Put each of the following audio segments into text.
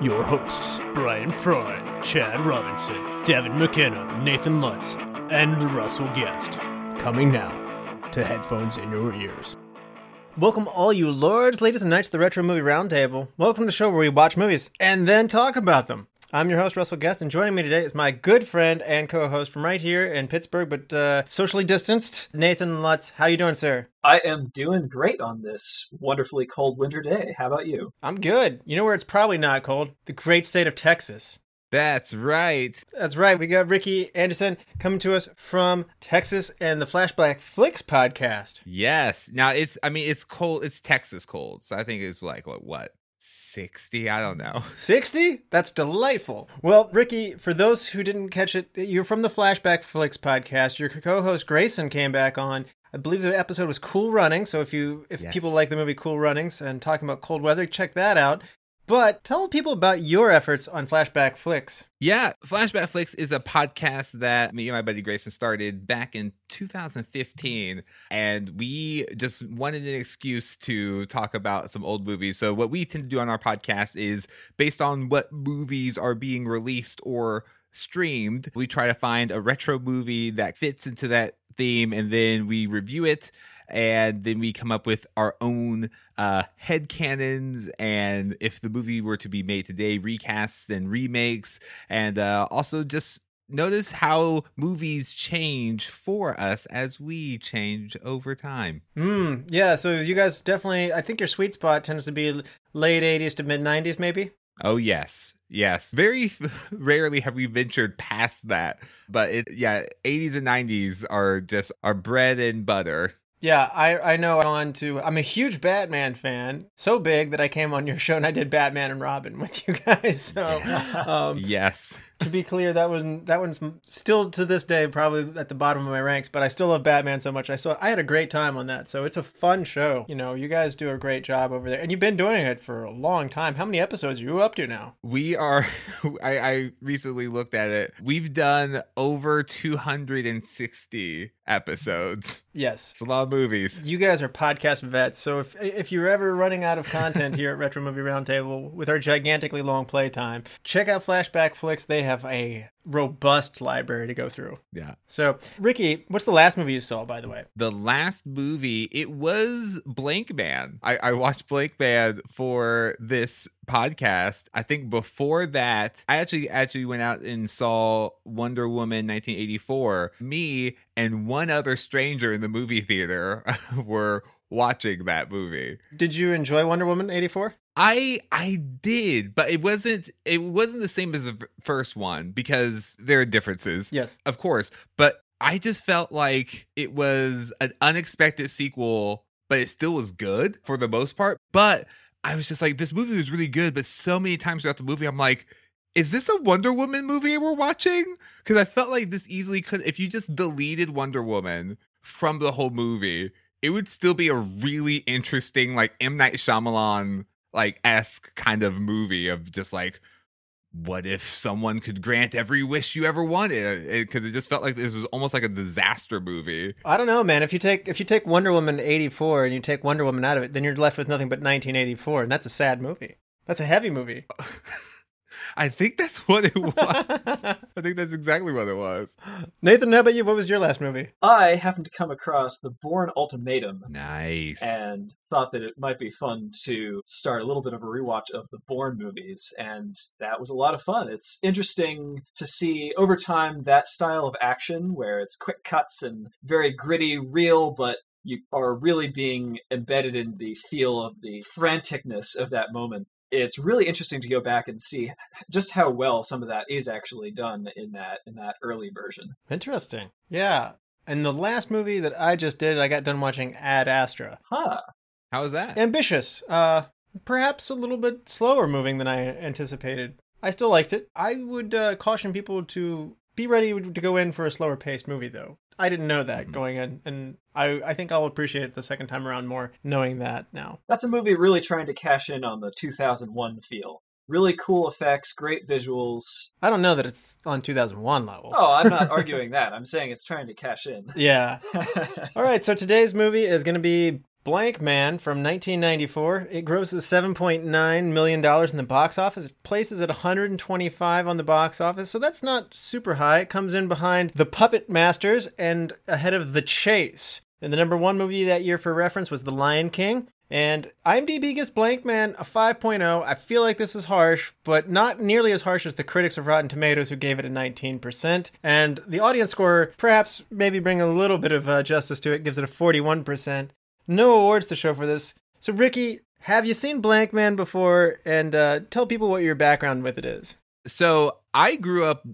your hosts Brian Fry, Chad Robinson, Devin McKenna, Nathan Lutz, and Russell Guest. Coming now to headphones in your ears. Welcome, all you lords, ladies, and knights to the Retro Movie Roundtable. Welcome to the show where we watch movies and then talk about them. I'm your host, Russell Guest, and joining me today is my good friend and co-host from right here in Pittsburgh, but uh, socially distanced, Nathan Lutz. How you doing, sir? I am doing great on this wonderfully cold winter day. How about you? I'm good. You know where it's probably not cold? The great state of Texas. That's right. That's right. We got Ricky Anderson coming to us from Texas and the Flashback Flicks podcast. Yes. Now it's I mean it's cold it's Texas cold. So I think it's like what what 60? I don't know. 60? That's delightful. Well, Ricky, for those who didn't catch it, you're from the Flashback Flicks podcast. Your co-host Grayson came back on. I believe the episode was Cool Running. So if you if Yes. people like the movie Cool Runnings and talking about cold weather, check that out. But tell people about your efforts on Flashback Flicks. Yeah, Flashback Flicks is a podcast that me and my buddy Grayson started back in 2015 and we just wanted an excuse to talk about some old movies. So what we tend to do on our podcast is based on what movies are being released or streamed, we try to find a retro movie that fits into that theme and then we review it and then we come up with our own uh head canons and if the movie were to be made today recasts and remakes and uh also just notice how movies change for us as we change over time Hmm. Yeah. So you guys definitely. I think your sweet spot tends to be late '80s to mid '90s, maybe. oh yes yes very rarely have we ventured past that but it yeah 80s and 90s are just our bread and butter Yeah, I I know. On to I'm a huge Batman fan, so big that I came on your show and I did Batman and Robin with you guys. So, um, yes to be clear, that one that one's still to this day probably at the bottom of my ranks. But I still love Batman so much. I saw I had a great time on that. So it's a fun show. You know, you guys do a great job over there, and you've been doing it for a long time. How many episodes are you up to now? We are. I, I recently looked at it. We've done over 260 episodes. Yes. It's a lot movies. You guys are podcast vets, so if if you're ever running out of content here at Retro Movie Roundtable with our gigantically long playtime, check out Flashback Flicks. They have a robust library to go through. Yeah. So, Ricky, what's the last movie you saw, by the way? The last movie, it was Blank Man. I, I watched Blank Man for this podcast. I think before that, I actually actually went out and saw Wonder Woman 1984. Me and one other stranger in the movie theater were watching that movie. Did you enjoy Wonder Woman 84? I I did, but it wasn't it wasn't the same as the first one because there are differences, Yes. of course. But I just felt like it was an unexpected sequel, but it still was good for the most part. But I was just like, this movie was really good, but so many times throughout the movie, I'm like, is this a Wonder Woman movie we're watching? Because I felt like this easily could, if you just deleted Wonder Woman from the whole movie, it would still be a really interesting, like M Night Shyamalan like esque kind of movie of just like, what if someone could grant every wish you ever wanted? Because it, just felt like this was almost like a disaster movie. I don't know, man. If you take if you take Wonder Woman 84 and you take Wonder Woman out of it, then you're left with nothing but 1984, and that's a sad movie. That's a heavy movie. I think that's what it was. I think that's exactly what it was. Nathan, how about you? What was your last movie? I happened to come across the Bourne Ultimatum Nice. and thought that it might be fun to start a little bit of a rewatch of the Bourne movies, and that was a lot of fun. It's interesting to see over time that style of action where it's quick cuts and very gritty, real, but you are really being embedded in the feel of the franticness of that moment. It's really interesting to go back and see just how well some of that is actually done in that in that early version. Interesting. Yeah. And the last movie that I just did, I got done watching Ad Astra. Huh. How was that? Ambitious. Uh, perhaps a little bit slower moving than I anticipated. I still liked it. I would uh, caution people to be ready to go in for a slower paced movie, though. I didn't know that Mhm. going in, and I, I think I'll appreciate it the second time around more knowing that now. That's a movie really trying to cash in on the 2001 feel. Really cool effects, great visuals. I don't know that it's on 2001 level. Oh, I'm not arguing that. I'm saying it's trying to cash in. Yeah. All right, so today's movie is going to be Blank Man from 1994. It grosses 7.9 million dollars in the box office. It places at 125 on the box office, so that's not super high. It comes in behind The Puppet Masters and ahead of The Chase. And the number one movie that year for reference was The Lion King. And IMDb gives Blank Man a 5.0. I feel like this is harsh, but not nearly as harsh as the critics of Rotten Tomatoes, who gave it a 19%. And the audience score, perhaps maybe bring a little bit of uh, justice to it, gives it a 41%. No awards to show for this. So, Ricky, have you seen Blank Man before? And uh, tell people what your background with it is. So I grew up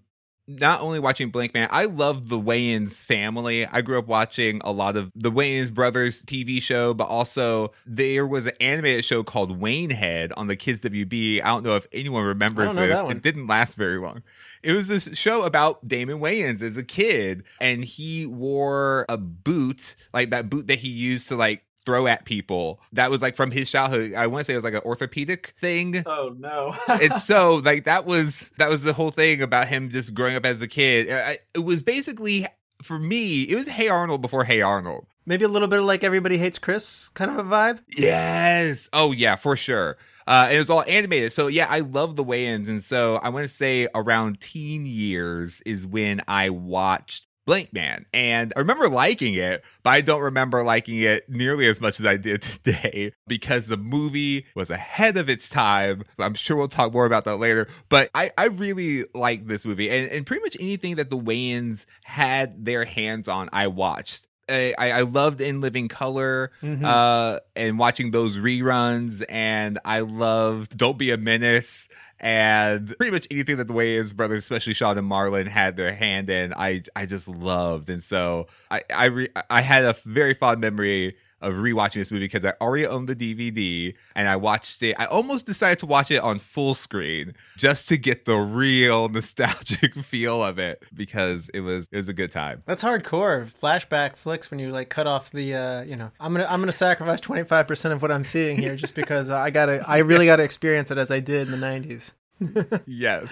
not only watching Blank Man, I love the Wayans family. I grew up watching a lot of the Wayans brothers TV show, but also there was an animated show called Waynehead on the Kids WB. I don't know if anyone remembers I don't know this. It didn't last very long. It was this show about Damon Wayans as a kid, and he wore a boot, like that boot that he used to like throw at people. That was like from his childhood. I want to say it was like an orthopedic thing oh no. it's so like that was that was the whole thing about him just growing up as a kid. I, it was basically for me, it was Hey Arnold before Hey Arnold. Maybe a little bit of like Everybody Hates Chris kind of a vibe. Yes. Oh yeah, for sure. Uh, it was all animated. So yeah, I love the Wayans, and so I want to say around teen years is when I watched Blank Man, and I remember liking it, but I don't remember liking it nearly as much as I did today because the movie was ahead of its time. I'm sure we'll talk more about that later, but I, I really like this movie, and, and pretty much anything that the Wayans had their hands on, I watched. I, I loved In Living Color Mhm. uh, and watching those reruns, and I loved Don't Be a Menace. And pretty much anything that the Wayans brothers, especially Shawn and Marlon, had their hand in, I I just loved. And so I I re- I had a very fond memory of rewatching this movie because I already owned the DVD and I watched it. I almost decided to watch it on full screen just to get the real nostalgic feel of it because it was it was a good time. That's hardcore flashback flicks when you like cut off the uh, you know I'm gonna I'm gonna sacrifice 25 percent of what I'm seeing here just because I gotta I really gotta experience it as I did in the 90s. Yes.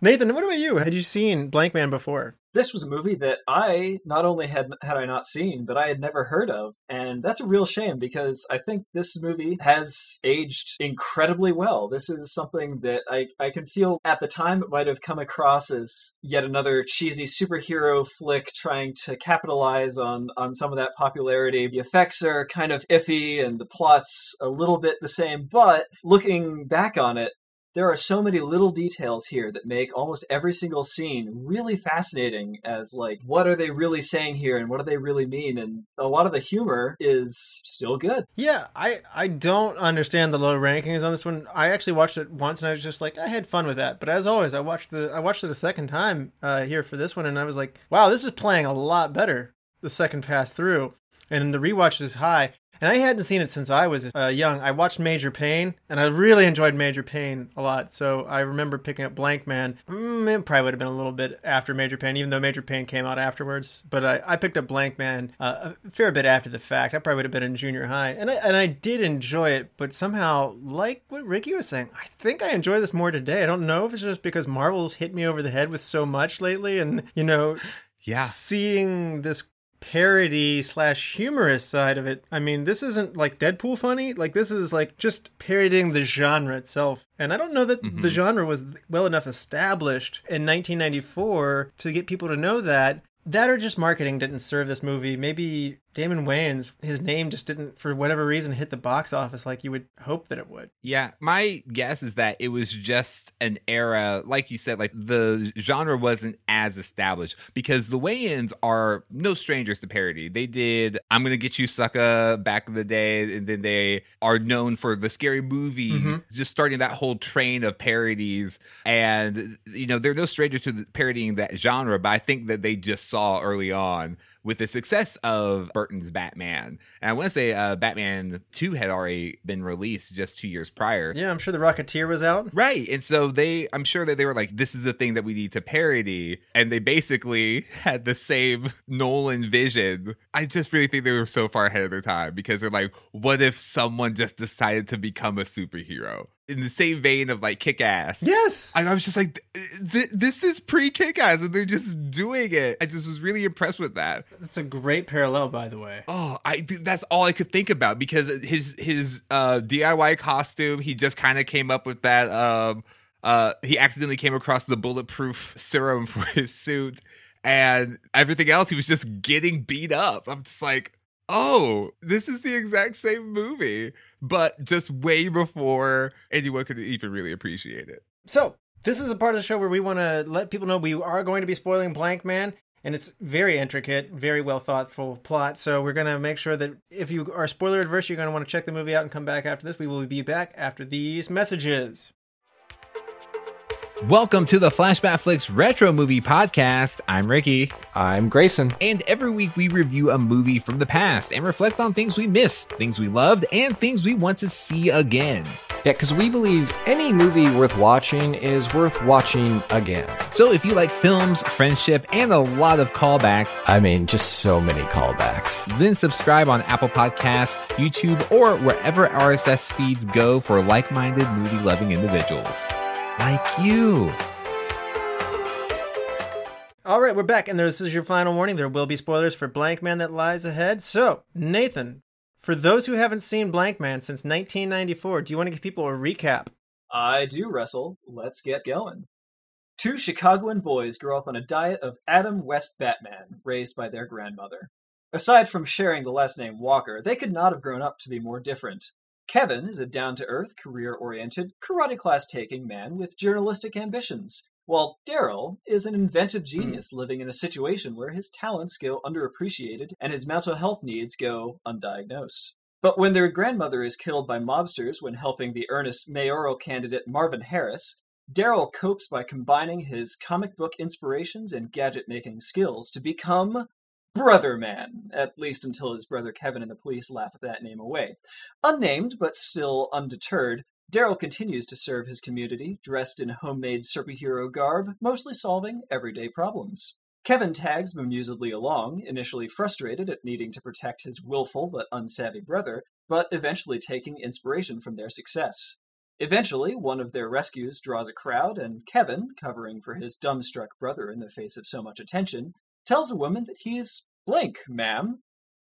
Nathan, what about you? Had you seen Blank Man before? this was a movie that I not only had had I not seen, but I had never heard of, and that's a real shame because I think this movie has aged incredibly well. This is something that I I can feel at the time it might have come across as yet another cheesy superhero flick trying to capitalize on on some of that popularity. The effects are kind of iffy and the plot's a little bit the same, but looking back on it, there are so many little details here that make almost every single scene really fascinating as like what are they really saying here and what do they really mean and a lot of the humor is still good Yeah, I I don't understand the low rankings on this one. I actually watched it once and I was just like I had fun with that. But as always, I watched the I watched it a second time uh, here for this one and I was like, wow, this is playing a lot better the second pass through. And the rewatch is high. And I hadn't seen it since I was uh, young. I watched Major Payne, and I really enjoyed Major Payne a lot. So I remember picking up Blank Man. Mm, it probably would have been a little bit after Major Payne, even though Major Payne came out afterwards. But I, I picked up Blank Man uh, a fair bit after the fact. I probably would have been in junior high, and I and I did enjoy it. But somehow, like what Ricky was saying, I think I enjoy this more today. I don't know if it's just because Marvel's hit me over the head with so much lately, and you know, Yeah. seeing this parody slash humorous side of it. I mean, this isn't like Deadpool funny. Like this is like just parodying the genre itself. And I don't know that the Mhm. genre was well enough established in 1994 to get people to know that. That or just marketing didn't serve this movie. Maybe Damon Wayans, his name just didn't, for whatever reason, hit the box office like you would hope that it would. Yeah, my guess is that it was just an era, like you said, like the genre wasn't as established because the Wayans are no strangers to parody. They did "I'm Gonna Get You, Sucker" back in the day, and then they are known for the Scary Movie, Mhm. just starting that whole train of parodies. And you know, they're no strangers to parodying that genre, but I think that they just saw early on with the success of Burton's Batman. And I want to say uh, Batman 2 had already been released just two years prior. Yeah, I'm sure The Rocketeer was out. Right. And so they, I'm sure that they were like, this is the thing that we need to parody. And they basically had the same Nolan vision. I just really think they were so far ahead of their time because they're like, what if someone just decided to become a superhero? In the same vein of like kick ass. Yes. I, I was just like, th- this is pre kick ass, and they're just doing it. I just was really impressed with that. That's a great parallel, by the way. Oh, I that's all I could think about because his his uh, DIY costume, he just kind of came up with that. Um, uh, he accidentally came across the bulletproof serum for his suit, and everything else, he was just getting beat up. I'm just like, oh, this is the exact same movie, but just way before anyone could even really appreciate it. So, this is a part of the show where we want to let people know we are going to be spoiling Blank Man, and it's very intricate, very well thoughtful plot. So, we're going to make sure that if you are spoiler adverse, you're going to want to check the movie out and come back after this. We will be back after these messages. Welcome to the Flashback Flicks Retro Movie Podcast. I'm Ricky. I'm Grayson. And every week we review a movie from the past and reflect on things we missed, things we loved, and things we want to see again. Yeah, because we believe any movie worth watching is worth watching again. So if you like films, friendship, and a lot of callbacks, I mean, just so many callbacks, then subscribe on Apple Podcasts, YouTube, or wherever RSS feeds go for like minded movie loving individuals like you. All right, we're back, and this is your final warning. There will be spoilers for Blank Man that lies ahead. So, Nathan, for those who haven't seen Blank Man since 1994, do you want to give people a recap? I do, Russell. Let's get going. Two Chicagoan boys grow up on a diet of Adam West Batman, raised by their grandmother. Aside from sharing the last name Walker, they could not have grown up to be more different. Kevin is a down to earth, career oriented, karate class taking man with journalistic ambitions, while Daryl is an inventive genius mm. living in a situation where his talents go underappreciated and his mental health needs go undiagnosed. But when their grandmother is killed by mobsters when helping the earnest mayoral candidate Marvin Harris, Daryl copes by combining his comic book inspirations and gadget making skills to become Brother Man, at least until his brother Kevin and the police laugh that name away. Unnamed, but still undeterred, Daryl continues to serve his community, dressed in homemade superhero garb, mostly solving everyday problems. Kevin tags bemusedly along, initially frustrated at needing to protect his willful but unsavvy brother, but eventually taking inspiration from their success. Eventually, one of their rescues draws a crowd, and Kevin, covering for his dumbstruck brother in the face of so much attention, tells a woman that he's blank, ma'am.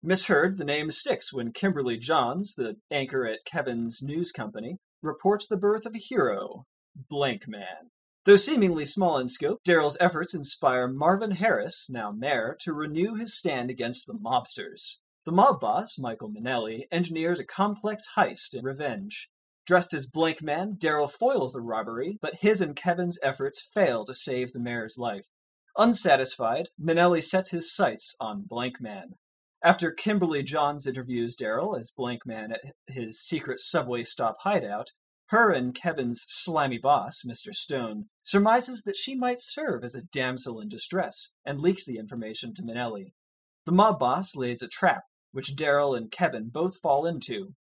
Misheard, the name sticks when Kimberly Johns, the anchor at Kevin's news company, reports the birth of a hero, Blank Man. Though seemingly small in scope, Daryl's efforts inspire Marvin Harris, now mayor, to renew his stand against the mobsters. The mob boss, Michael Minelli, engineers a complex heist in revenge. Dressed as Blank Man, Daryl foils the robbery, but his and Kevin's efforts fail to save the mayor's life. Unsatisfied, Minelli sets his sights on Blank Man. After Kimberly Johns interviews Daryl as Blank Man at his secret subway stop hideout, her and Kevin's slimy boss, Mr. Stone, surmises that she might serve as a damsel in distress and leaks the information to Minelli. The mob boss lays a trap, which Daryl and Kevin both fall into,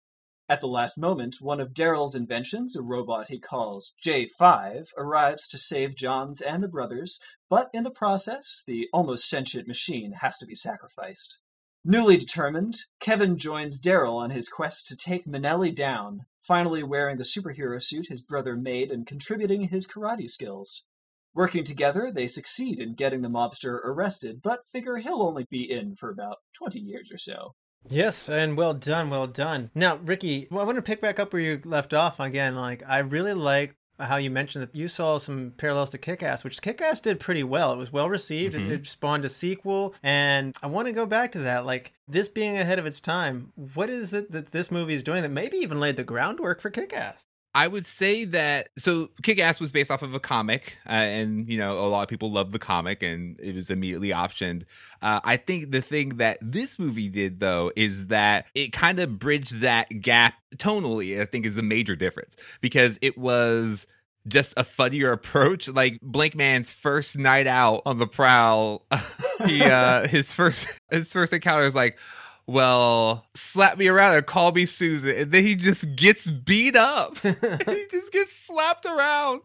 at the last moment, one of Daryl's inventions, a robot he calls J5, arrives to save Johns and the brothers, but in the process, the almost sentient machine has to be sacrificed. Newly determined, Kevin joins Daryl on his quest to take Minelli down, finally wearing the superhero suit his brother made and contributing his karate skills. Working together, they succeed in getting the mobster arrested, but figure he'll only be in for about 20 years or so. Yes, and well done, well done. Now, Ricky, well, I want to pick back up where you left off again. Like, I really like how you mentioned that you saw some parallels to Kick-Ass, which Kick-Ass did pretty well. It was well received. Mm-hmm. It, it, spawned a sequel, and I want to go back to that. Like this being ahead of its time, what is it that this movie is doing that maybe even laid the groundwork for Kick-Ass? I would say that so Kick Ass was based off of a comic, uh, and you know a lot of people love the comic, and it was immediately optioned. Uh, I think the thing that this movie did though is that it kind of bridged that gap tonally. I think is a major difference because it was just a funnier approach. Like Blank Man's first night out on the prowl, he uh his first his first encounter is like, well, slap me around and call me Susan. And then he just gets beat up. he just gets slapped around.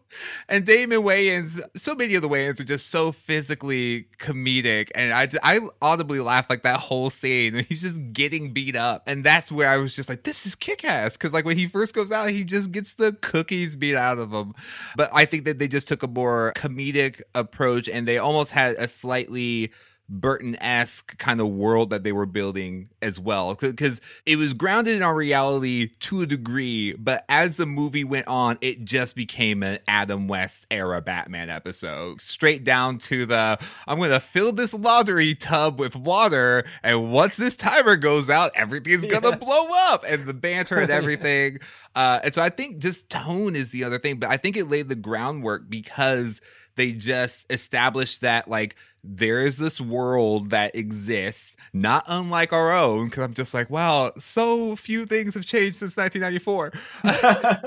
And Damon Wayans, so many of the Wayans are just so physically comedic. And I, I audibly laugh like that whole scene. And He's just getting beat up. And that's where I was just like, this is kick ass. Cause like when he first goes out, he just gets the cookies beat out of him. But I think that they just took a more comedic approach and they almost had a slightly Burton esque kind of world that they were building as well. Because it was grounded in our reality to a degree, but as the movie went on, it just became an Adam West era Batman episode. Straight down to the I'm going to fill this lottery tub with water, and once this timer goes out, everything's going to yeah. blow up, and the banter and everything. uh, and so I think just tone is the other thing, but I think it laid the groundwork because they just established that, like, there is this world that exists, not unlike our own. Because I'm just like, wow, so few things have changed since 1994.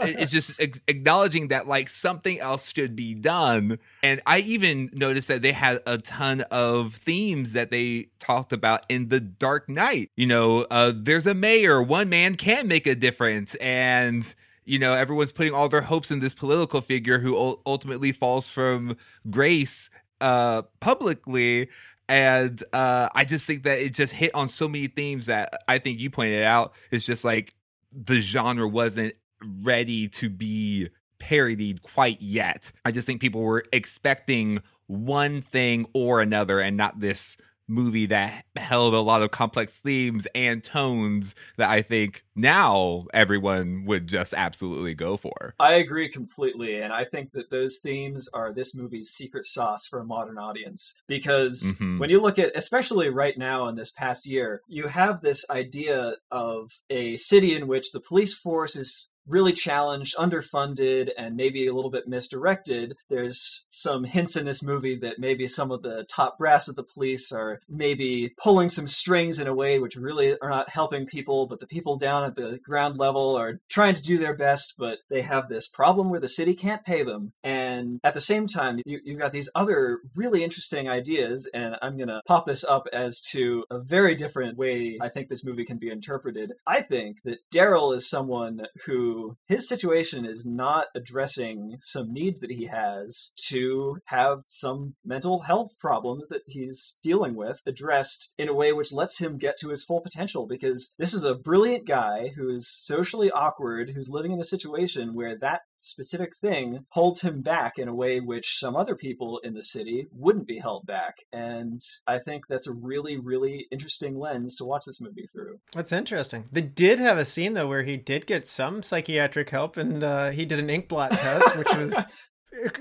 it's just acknowledging that like something else should be done. And I even noticed that they had a ton of themes that they talked about in The Dark Knight. You know, uh, there's a mayor, one man can make a difference, and you know everyone's putting all their hopes in this political figure who ultimately falls from grace uh publicly and uh i just think that it just hit on so many themes that i think you pointed out. It's just like the genre wasn't ready to be parodied quite yet. I just think people were expecting one thing or another and not this movie that held a lot of complex themes and tones that I think now everyone would just absolutely go for. I agree completely. And I think that those themes are this movie's secret sauce for a modern audience. Because mm-hmm. when you look at, especially right now in this past year, you have this idea of a city in which the police force is really challenged, underfunded, and maybe a little bit misdirected. There's some hints in this movie that maybe some of the top brass of the police are maybe pulling some strings in a way which really are not helping people, but the people down at the ground level are trying to do their best, but they have this problem where the city can't pay them. And at the same time, you, have got these other really interesting ideas, and I'm going to pop this up as to a very different way I think this movie can be interpreted. I think that Daryl is someone who his situation is not addressing some needs that he has to have some mental health problems that he's dealing with addressed in a way which lets him get to his full potential because this is a brilliant guy who is socially awkward who's living in a situation where that specific thing holds him back in a way which some other people in the city wouldn't be held back. And I think that's a really, really interesting lens to watch this movie through. That's interesting. They did have a scene though where he did get some psychiatric help and uh, he did an ink blot test, which was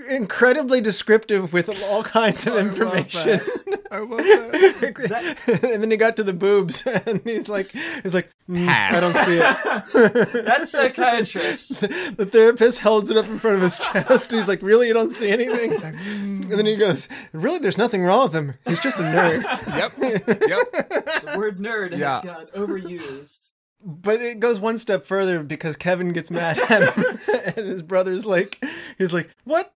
incredibly descriptive with all kinds of information. I love that. and then he got to the boobs, and he's like, "He's like, mm, I don't see it." That's psychiatrist. the therapist holds it up in front of his chest. He's like, "Really, you don't see anything?" and then he goes, "Really, there's nothing wrong with him. He's just a nerd." yep. Yep. The word nerd yeah. has got overused but it goes one step further because Kevin gets mad at him, and his brother's like, he's like, "What?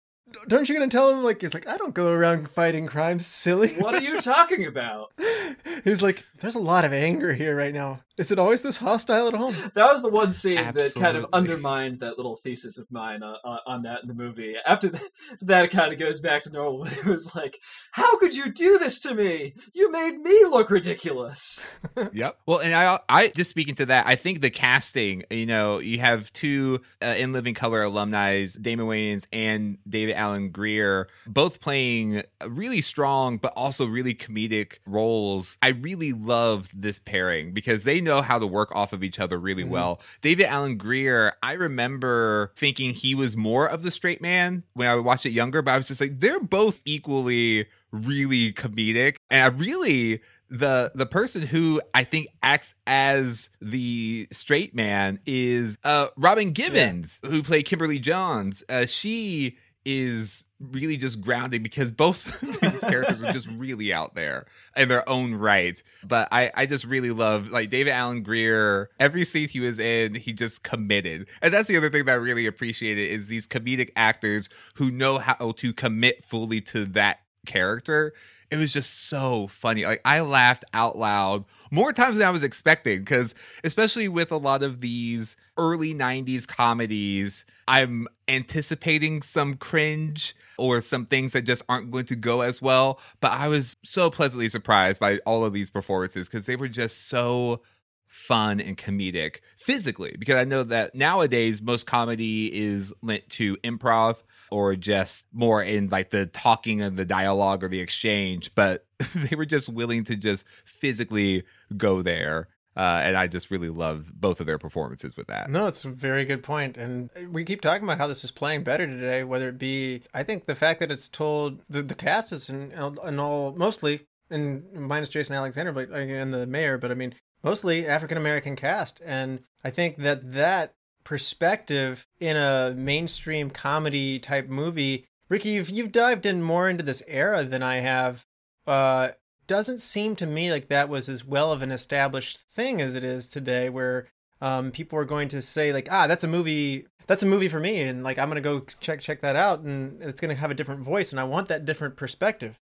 Don't you gonna tell him?" Like, he's like, "I don't go around fighting crimes, silly." What are you talking about? he's like, "There's a lot of anger here right now. Is it always this hostile at home? That was the one scene Absolutely. that kind of undermined that little thesis of mine on, on that in the movie. After that, that kind of goes back to normal. It was like, how could you do this to me? You made me look ridiculous. yep. Well, and I, I just speaking to that, I think the casting. You know, you have two uh, in Living Color alumni, Damon Wayans and David Alan Grier, both playing really strong but also really comedic roles. I really loved this pairing because they know how to work off of each other really mm-hmm. well. David Alan Grier, I remember thinking he was more of the straight man when I watched it younger, but I was just like, they're both equally really comedic. And I really the the person who I think acts as the straight man is uh Robin Givens, yeah. who played Kimberly Jones. Uh, she is really just grounding because both these characters are just really out there in their own right. But I, I just really love like David Alan Grier. Every scene he was in, he just committed, and that's the other thing that I really appreciated is these comedic actors who know how to commit fully to that character it was just so funny. Like I laughed out loud more times than I was expecting because especially with a lot of these early 90s comedies, I'm anticipating some cringe or some things that just aren't going to go as well, but I was so pleasantly surprised by all of these performances because they were just so fun and comedic physically because I know that nowadays most comedy is linked to improv or just more in like the talking and the dialogue or the exchange, but they were just willing to just physically go there. Uh, and I just really love both of their performances with that. No, it's a very good point. And we keep talking about how this is playing better today, whether it be, I think the fact that it's told, the, the cast is in, in all, mostly, and minus Jason Alexander, but and the mayor, but I mean, mostly African American cast. And I think that that perspective in a mainstream comedy type movie. Ricky, you've, you've dived in more into this era than I have. Uh, doesn't seem to me like that was as well of an established thing as it is today, where um, people are going to say like, ah, that's a movie, that's a movie for me, and like I'm gonna go check check that out, and it's gonna have a different voice, and I want that different perspective.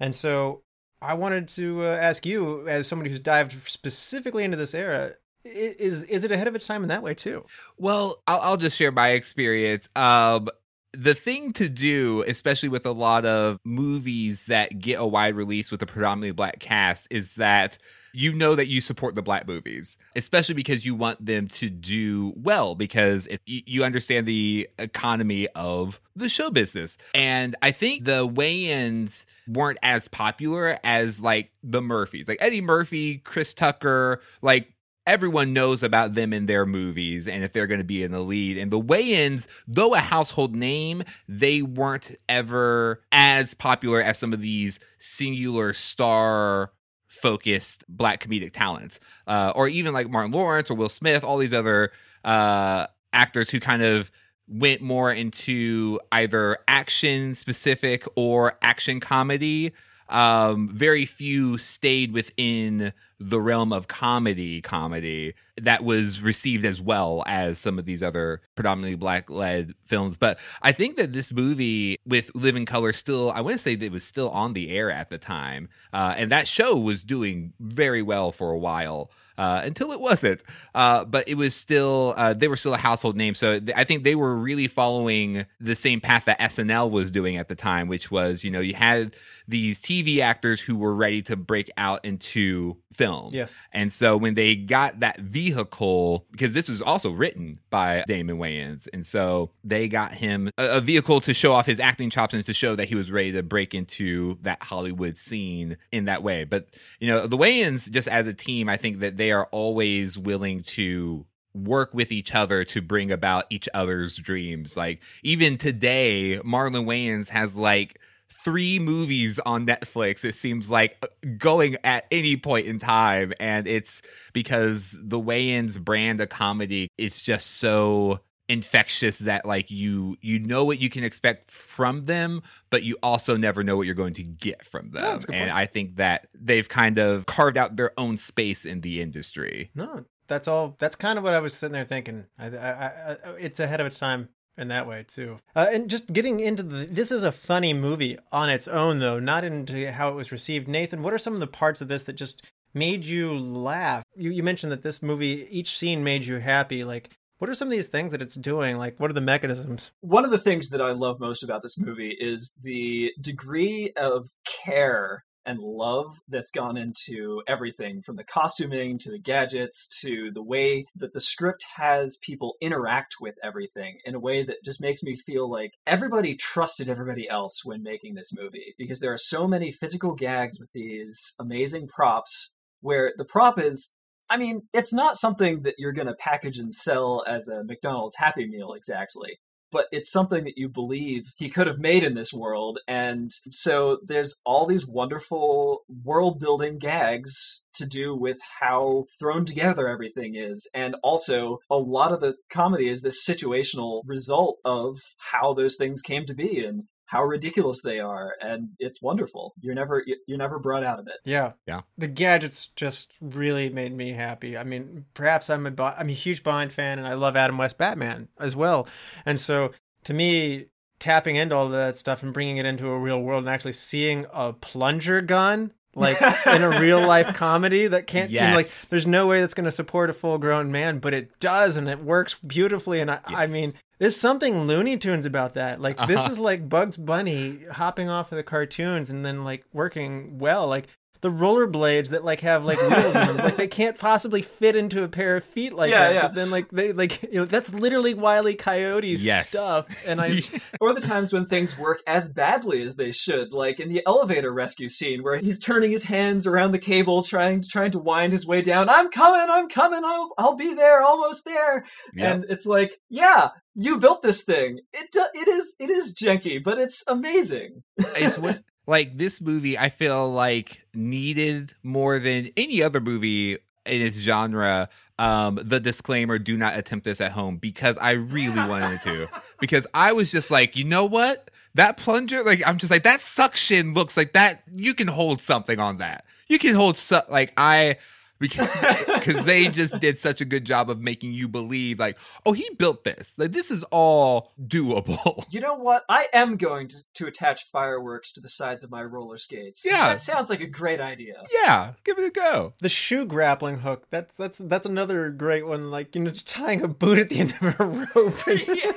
And so I wanted to uh, ask you, as somebody who's dived specifically into this era, is is it ahead of its time in that way too? Well, I'll, I'll just share my experience. Um, the thing to do, especially with a lot of movies that get a wide release with a predominantly black cast, is that you know that you support the black movies, especially because you want them to do well, because you understand the economy of the show business. And I think the Wayans weren't as popular as like the Murphys, like Eddie Murphy, Chris Tucker, like everyone knows about them in their movies and if they're going to be in the lead. And the Wayans, though a household name, they weren't ever as popular as some of these singular star focused black comedic talents, uh, or even like Martin Lawrence or Will Smith, all these other uh, actors who kind of went more into either action specific or action comedy. Um, very few stayed within the realm of comedy comedy that was received as well as some of these other predominantly black led films but i think that this movie with living color still i want to say that it was still on the air at the time uh, and that show was doing very well for a while uh, until it wasn't. Uh, but it was still uh, they were still a household name. So th- I think they were really following the same path that SNL was doing at the time, which was you know you had these TV actors who were ready to break out into film. Yes. And so when they got that vehicle, because this was also written by Damon Wayans, and so they got him a, a vehicle to show off his acting chops and to show that he was ready to break into that Hollywood scene in that way. But you know, the Wayans, just as a team, I think that they are always willing to work with each other to bring about each other's dreams. Like even today, Marlon Wayans has like three movies on Netflix, it seems like uh, going at any point in time. And it's because the Wayans brand of comedy is just so infectious that like you you know what you can expect from them but you also never know what you're going to get from them. and i think that they've kind of carved out their own space in the industry. No that's all that's kind of what i was sitting there thinking. I, I, I, it's ahead of its time in that way too. Uh, and just getting into the this is a funny movie on its own though, not into how it was received. Nathan, what are some of the parts of this that just made you laugh? You you mentioned that this movie each scene made you happy. Like what are some of these things that it's doing? Like what are the mechanisms? One of the things that I love most about this movie is the degree of care and love that's gone into everything from the costuming to the gadgets to the way that the script has people interact with everything in a way that just makes me feel like everybody trusted everybody else when making this movie. Because there are so many physical gags with these amazing props where the prop is I mean, it's not something that you're going to package and sell as a McDonald's Happy Meal exactly but it's something that you believe he could have made in this world. And so there's all these wonderful world building gags to do with how thrown together everything is. And also, a lot of the comedy is this situational result of how those things came to be and how ridiculous they are and it's wonderful you're never you're never brought out of it Yeah. Yeah. The gadgets just really made me happy. I mean, perhaps I'm a Bo- I'm a huge Bond fan and I love Adam West Batman as well. And so to me tapping into all of that stuff and bringing it into a real world and actually seeing a plunger gun like in a real life comedy that can't you know, like there's no way that's going to support a full grown man but it does and it works beautifully and I, I mean there's something Looney Tunes about that. Like this Uh-huh. is like Bugs Bunny hopping off of the cartoons and then like working well. Like the rollerblades that like have like wheels in them, like they can't possibly fit into a pair of feet like Yeah, that. yeah. But then like they like you know that's literally Wiley Coyote's Yes. stuff. And I or the times when things work as badly as they should like in the elevator rescue scene where he's turning his hands around the cable trying trying to wind his way down i'm coming i'm coming i'll, I'll be there almost there Yep. and it's like yeah you built this thing it do, it is it is janky but it's amazing it's what like this movie i feel like needed more than any other movie in its genre. Um the disclaimer do not attempt this at home because i really wanted to. Because i was just like you know what? That plunger like i'm just like that suction looks like that. You can hold something on that. You can hold su- like i because because they just did such a good job of making you believe like oh he built this like this is all doable you know what i am going to, to attach fireworks to the sides of my roller skates Yeah. that sounds like a great idea yeah give it a go the shoe grappling hook, that's that's that's another great one. Like, you know, just tying a boot at the end of a rope. yeah.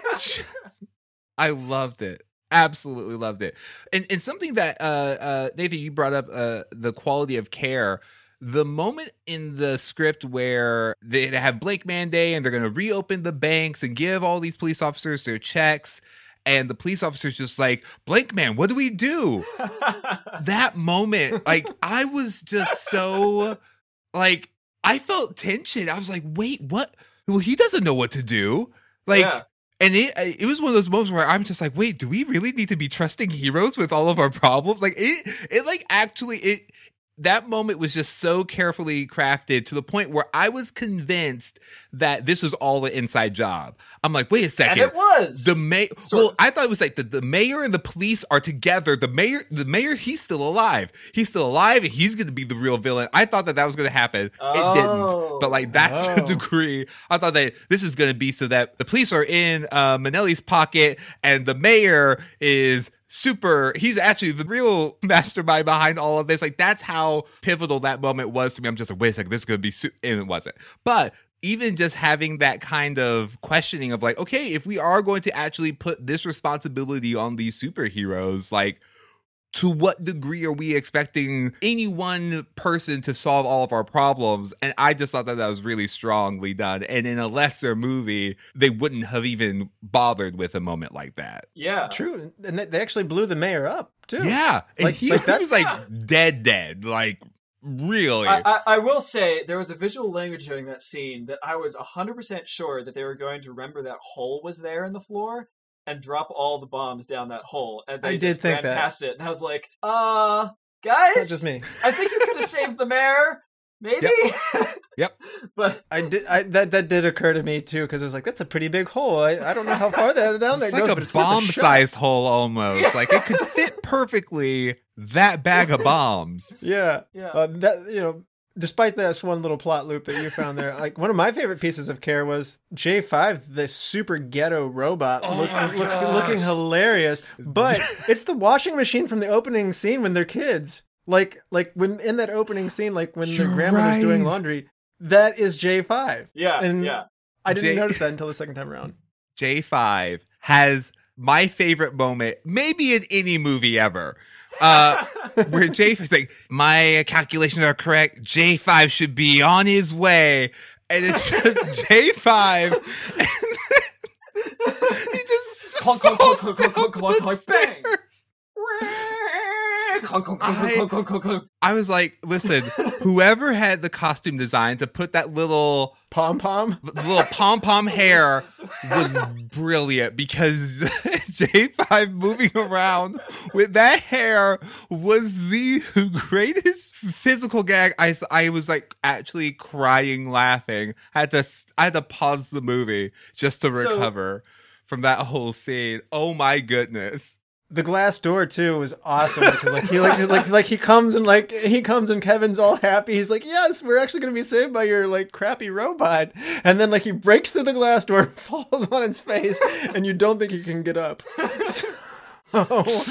I loved it. Absolutely loved it. And and something that uh uh Nathan you brought up uh the quality of care. The moment in the script where they have Blank Man Day and they're going to reopen the banks and give all these police officers their checks and the police officers just like Blank man, what do we do? that moment, like I was just so like I felt tension. I was like, wait, what? Well, he doesn't know what to do. Like Yeah. and it it was one of those moments where I'm just like, wait, do we really need to be trusting heroes with all of our problems? Like it it like actually it that moment was just so carefully crafted to the point where I was convinced that this was all an inside job. I'm like, wait a and second. it was The mayor. Well. I thought it was like the, the mayor and the police are together. The mayor, the mayor, he's still alive. He's still alive, and he's going to be the real villain. I thought that that was going to happen. It Oh. didn't. But like that's the Oh. degree. I thought that this is going to be so that the police are in uh, Minelli's pocket, and the mayor is super. He's actually the real mastermind behind all of this. Like that's how pivotal that moment was to me. I'm just like, wait a second, this is to be, su-, and it wasn't. But even just having that kind of questioning of like, okay, if we are going to actually put this responsibility on these superheroes, like, to what degree are we expecting any one person to solve all of our problems? And I just thought that that was really strongly done. And in a lesser movie, they wouldn't have even bothered with a moment like that. yeah True. And they- they actually blew the mayor up too. Yeah. And Like- he, like he was that's- like dead, dead. Like, really. I, I, I will say there was a visual language during that scene that I was 100% sure that they were going to remember that hole was there in the floor and drop all the bombs down that hole. And they I did just think ran that. past it. And I was like, uh, Not guys, just me. I think you could have saved the mayor. Maybe. Yep. but I did. I that that did occur to me too because I was like, "That's a pretty big hole." I, I don't know how far that down there it's goes, like a bomb-sized hole almost. Like, it could fit perfectly that bag of bombs. Yeah, yeah. uh, that you know. Despite this one little plot loop that you found there, like one of my favorite pieces of care was J five, the super ghetto robot, Oh look, looks, looking hilarious. But it's the washing machine from the opening scene when they're kids. Like like when in that opening scene, like when You're the grandmother's doing laundry, that is J five. yeah. and- yeah. I didn't J- notice that until the second time around. J5 has my favorite moment, maybe in any movie ever. Uh, where J5 is like, my calculations are correct. J5 should be on his way. And it's just J5. And he just Clunk, clunk, clunk, clunk, clunk, clunk, clunk, bang. I-. I was like, listen, whoever had the costume design to put that little Pom pom. the little pom pom hair was brilliant because J5 moving around with that hair was the greatest physical gag. I, I was like actually crying laughing. I had to I had to pause the movie just to So- recover from that whole scene. Oh my goodness. The glass door too was awesome because like he like like like he comes and like he comes and Kevin's all happy. He's like, "Yes, we're actually gonna be saved by your like crappy robot." And then like he breaks through the glass door, and falls on his face, and you don't think he can get up. So,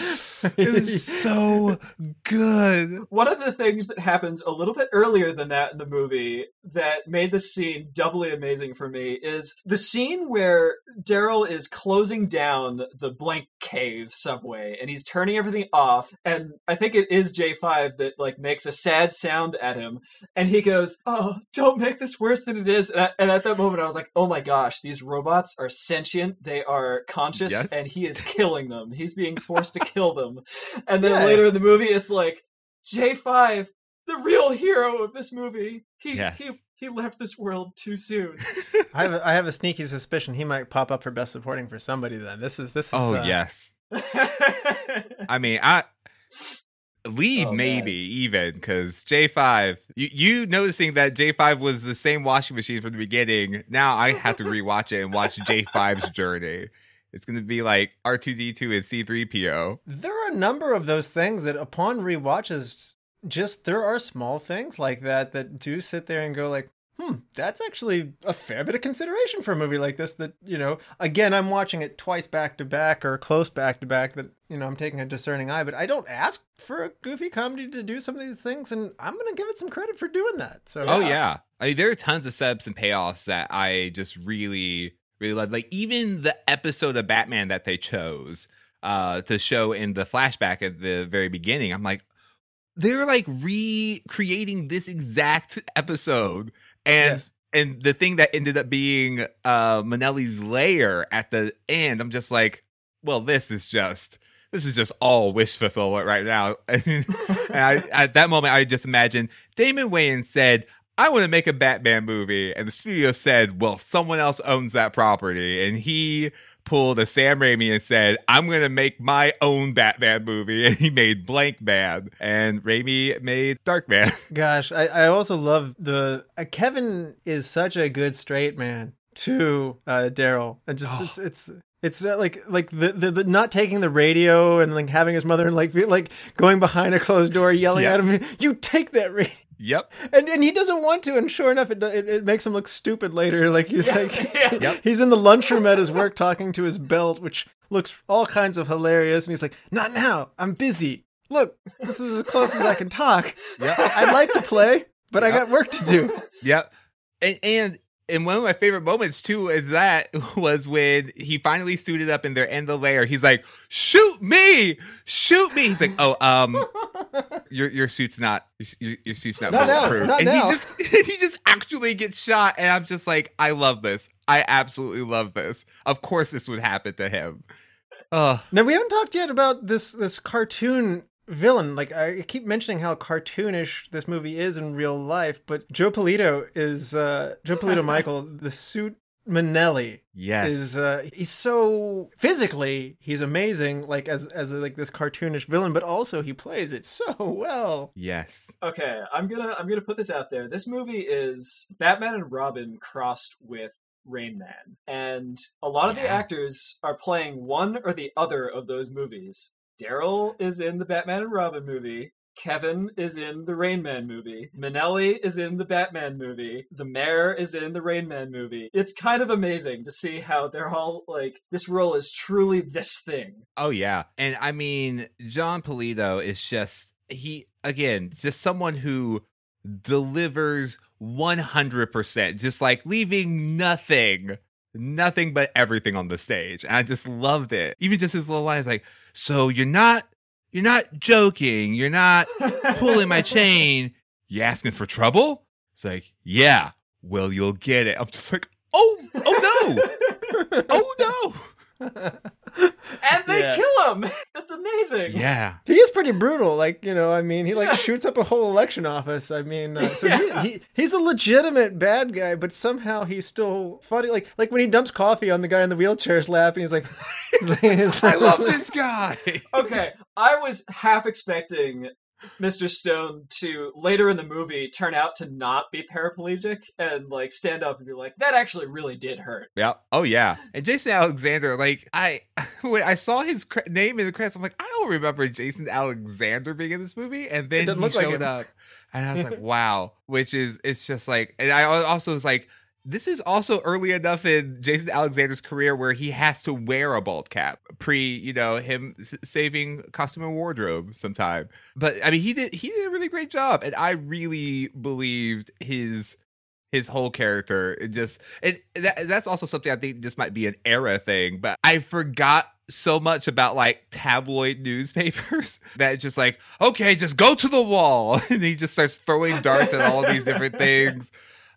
It was so good. One of the things that happens a little bit earlier than that in the movie that made the scene doubly amazing for me is the scene where Daryl is closing down the blank cave subway and he's turning everything off. And I think it is J5 that like makes a sad sound at him. And he goes, Oh, don't make this worse than it is. And, I, and at that moment, I was like, Oh my gosh, these robots are sentient. They are conscious Yes. and he is killing them. He's being forced to kill them. And then Yeah. later in the movie, it's like, J5, the real hero of this movie. He Yes. he he left this world too soon. I have a, I have a sneaky suspicion he might pop up for best supporting for somebody. Then this is this is Oh uh, yes. I mean, I lead Oh, maybe even because J5. You you noticing that J5 was the same washing machine from the beginning. Now I have to rewatch it and watch J5's journey. It's gonna be like R2D2 and C3PO. There are a number of those things that upon rewatches just there are small things like that that do sit there and go like hmm that's actually a fair bit of consideration for a movie like this that you know again i'm watching it twice back to back or close back to back that you know i'm taking a discerning eye but i don't ask for a goofy comedy to do some of these things and i'm gonna give it some credit for doing that so Oh yeah. I mean, there are tons of setups and payoffs that I just really, really love. Like even the episode of Batman that they chose uh, to show in the flashback at the very beginning. I'm like, they're like recreating this exact episode, and Yes. and the thing that ended up being uh, Minelli's lair at the end. I'm just like, well, this is just. This is just all wish fulfillment right now. and I, at that moment, I just imagine Damon Wayans said, I want to make a Batman movie. And the studio said, well, someone else owns that property. And he pulled a Sam Raimi and said, I'm going to make my own Batman movie. And he made Blank Man. And Raimi made Dark Man. Gosh, I, I also love the uh, Kevin is such a good straight man to uh, Daryl, and just it's it's it's uh, like like the, the the not taking the radio and like having his mother and like like going behind a closed door yelling Yeah. at him, you take that radio. Yep. And, and he doesn't want to, and sure enough, it, it, it makes him look stupid later. Like he's like, Yeah. he's in the lunchroom at his work talking to his belt, which looks all kinds of hilarious. And he's like, "Not now, I'm busy. Look, this is as close as I can talk. Yep. I'd like to play, but I got work to do." Yep. And and and one of my favorite moments too is that was when he finally suited up and they're in the lair. He's like, "Shoot me, shoot me!" He's like, "Oh, um, your your suit's not your, your suit's not, Not now, not and now. he just he just actually gets shot, and I'm just like, "I love this. I absolutely love this. Of course, this would happen to him." Oh, Now we haven't talked yet about this this cartoon villain. Like I keep mentioning how cartoonish this movie is in real life, but Jon Polito is uh, Jon Polito Michael, the suit Minelli. yes, is uh he's so physically he's amazing like as as like this cartoonish villain but also he plays it so well yes, Okay, I'm gonna I'm gonna put this out there. This movie is Batman and Robin crossed with Rain Man, and a lot of the actors are playing one or the other of those movies. Daryl is in the Batman and Robin movie. Kevin is in the Rain Man movie. Minelli is in the Batman movie. The mayor is in the Rain Man movie. It's kind of amazing to see how they're all like, this role is truly this thing. Oh yeah. And I mean, Jon Polito is just he again, just someone who delivers 100%, just like leaving nothing, nothing but everything on the stage. And I just loved it. Even just his little lines like, "So you're not you're not joking, you're not pulling my chain. You asking for trouble?" It's like, "Yeah. Well, you'll get it." I'm just like, "Oh, oh no. Oh no." And they Yeah. kill him. That's amazing. amazing. Yeah. He is pretty brutal. Like, you know, I mean, he like shoots up a whole election office. I mean, uh, so Yeah. he, he he's a legitimate bad guy, but somehow he's still funny. Like, like when he dumps coffee on the guy in the wheelchair's lap, and he's like, he's like, he's I love this guy. Okay, I was half expecting Mr. Stone to later in the movie turn out to not be paraplegic and like stand up and be like, that actually really did hurt. Yeah. Oh yeah. And Jason Alexander, like I, when I saw his cre- name in the credits, I'm like, I don't remember Jason Alexander being in this movie, and then he look like showed him. up, and I was like, wow. Which is, it's just like, and I also was like. This is also early enough in Jason Alexander's career where he has to wear a bald cap pre, you know, him s- saving costume and wardrobe sometime. But I mean, he did he did a really great job, and I really believed his his whole character. It just and that, that's also something i think this might be an era thing but i forgot so much about like tabloid newspapers that it's just like okay just go to the wall. And he just starts throwing darts at all these different things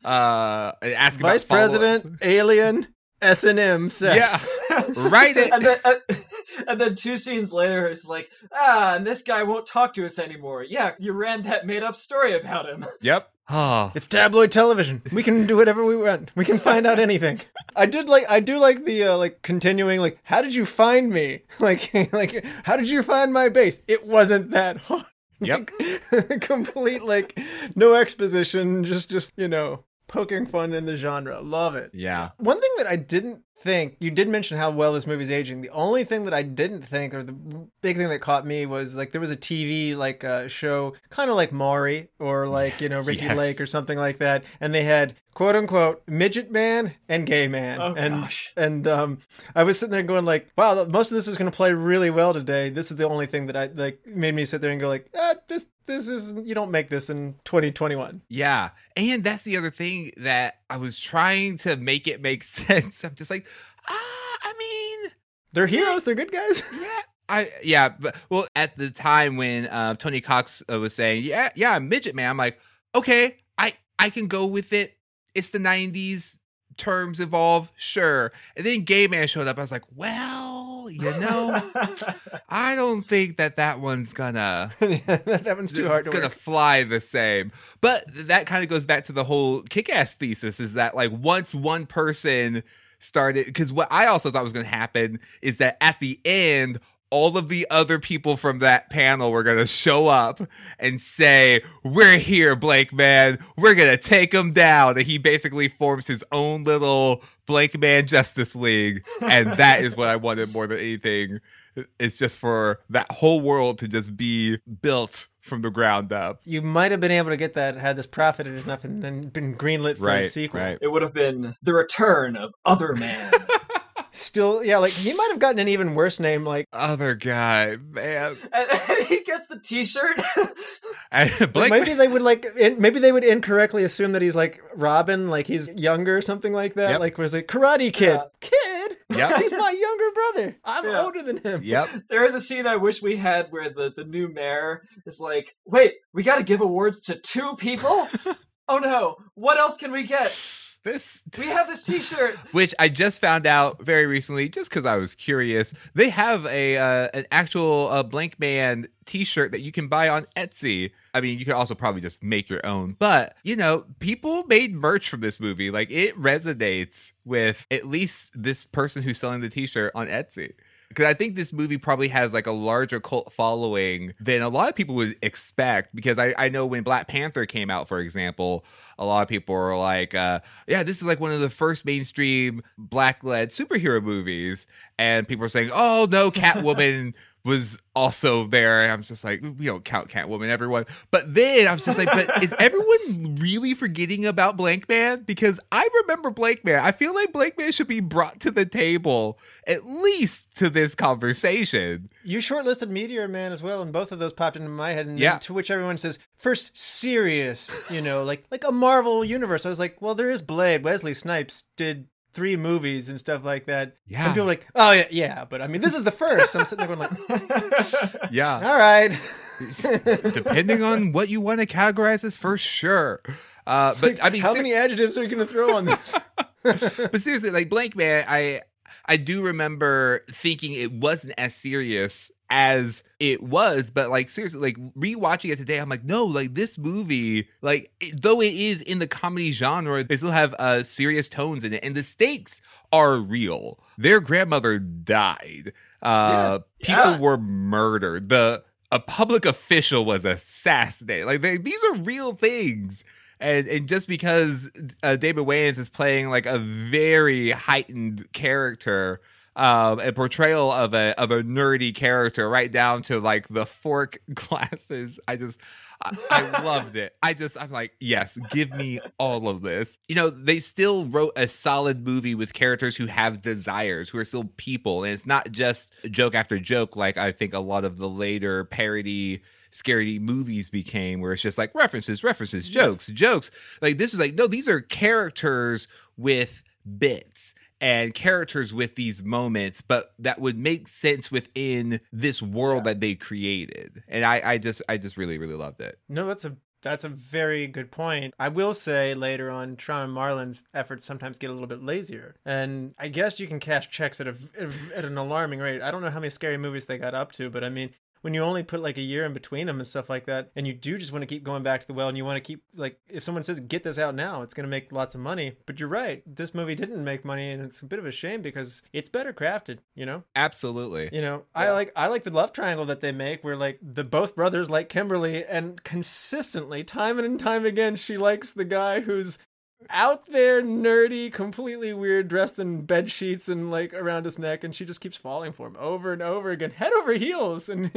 uh and asking Vice about. President, alien, S and M, sex. Right it. and then and, and then two scenes later, it's like, ah, and this guy won't talk to us anymore. Yeah, you ran that made up story about him. yep oh It's tabloid television. We can do whatever we want. We can find out anything. I did like I do like the uh, like continuing like how did you find me? Like like how did you find my base? It wasn't that hard. Yep. Like, complete like no exposition, just just you know poking fun in the genre. Love it. yeah One thing that I didn't think you did mention how well this movie's aging. The only thing that I didn't think, or the big thing that caught me, was like there was a TV like uh, show, kind of like Maury or like you know Ricky Yes. Lake or something like that, and they had quote unquote midget man and gay man, Oh, and gosh. and um, I was sitting there going like, wow, most of this is going to play really well today. This is the only thing that I like made me sit there and go like, ah, this this is you don't make this in 2021. Yeah. And that's the other thing that I was trying to make it make sense. I'm just like, ah, I mean, They're heroes. They're good guys. yeah. I yeah, but well, at the time when uh, Tony Cox uh, was saying, "Yeah, yeah, I'm midget man," I'm like, okay, I I can go with it. It's the '90s, terms evolve, sure. And then gay man showed up. I was like, well, you know, I don't think that that one's gonna that one's too hard to gonna work. fly the same. But that kind of goes back to the whole kick-ass thesis is that like once one person started because what I also thought was gonna happen is that at the end all of the other people from that panel were gonna show up and say, "We're here, Blank man. We're gonna take him down." And he basically forms his own little Blank Man Justice League, and that is what I wanted more than anything. It's just for that whole world to just be built from the ground up. you might have been able to get that had this profited enough and then been greenlit for a sequel. right. It would have been the return of Other Man. Still, yeah, like he might have gotten an even worse name. Like, Other guy, man. and, and he gets the T-shirt. And Blake, maybe they would like, in, maybe they would incorrectly assume that he's like Robin, like he's younger or something like that. Yep. Like, was it Karate Kid? Yeah. Kid? Yep. he's my younger brother. I'm Yeah. older than him. yep. there is a scene I wish we had where the, the new mayor is like, wait, we got to give awards to two people? oh no, what else can we get? This We have this T-shirt. which I just found out very recently, just because I was curious. They have a uh, an actual uh, Blank Man T-shirt that you can buy on Etsy. I mean, you could also probably just make your own, but you know, people made merch from this movie. Like it resonates with at least this person who's selling the T-shirt on Etsy. Because I think this movie probably has like a larger cult following than a lot of people would expect. Because I, I know when Black Panther came out, for example, a lot of people were like, uh, yeah, this is like one of the first mainstream black led superhero movies. And people were saying, oh, no, Catwoman was also there. And I'm just like, we don't count Catwoman, everyone. But then I was just like, but is everyone really forgetting about Blank Man? Because I remember Blank Man. I feel like Blank Man should be brought to the table, at least to this conversation. You shortlisted Meteor Man as well, and both of those popped into my head. And Yeah. to which everyone says, first serious, you know, like like a Marvel universe. I was like, well, there is Blade. Wesley Snipes did three movies and stuff like that. Yeah. And people are like, oh yeah, yeah, but I mean, this is the first. I'm sitting there going like, Yeah. all right. Depending on what you want to categorize as for sure. Uh, but I mean, how ser- many adjectives are you going to throw on this? but seriously, like Blank Man, I I do remember thinking it wasn't as serious as it was but like seriously like rewatching it today i'm like no like this movie like it, though it is in the comedy genre they still have uh serious tones in it and the stakes are real. Their grandmother died. Uh people Yeah. were murdered. The a public official was assassinated. Like they, these are real things. And and just because uh, David Wayans is playing like a very heightened character, um, a portrayal of a of a nerdy character, right down to like the fork glasses. I just. I, I loved it. I just, I'm like, yes, give me all of this. You know, they still wrote a solid movie with characters who have desires, who are still people. And it's not just joke after joke, like I think a lot of the later parody scary movies became where it's just like references references jokes jokes like this is like no these are characters with bits and characters with these moments but that would make sense within this world that they created and i i just i just really really loved it No, that's a that's a very good point. I will say later on, Shawn and Marlon's efforts sometimes get a little bit lazier, and I guess you can cash checks at a at an alarming rate. I don't know how many scary movies they got up to, but I mean, when you only put like a year in between them and stuff like that, and you do just want to keep going back to the well, and you want to keep like if someone says get this out now, it's going to make lots of money. But you're right, this movie didn't make money, and it's a bit of a shame because it's better crafted. You know. absolutely You know, I like I like the love triangle that they make where like the both brothers like Kimberly and consistently time and time again she likes the guy who's out there nerdy, completely weird, dressed in bed sheets and like around his neck and she just keeps falling for him over and over again, head over heels and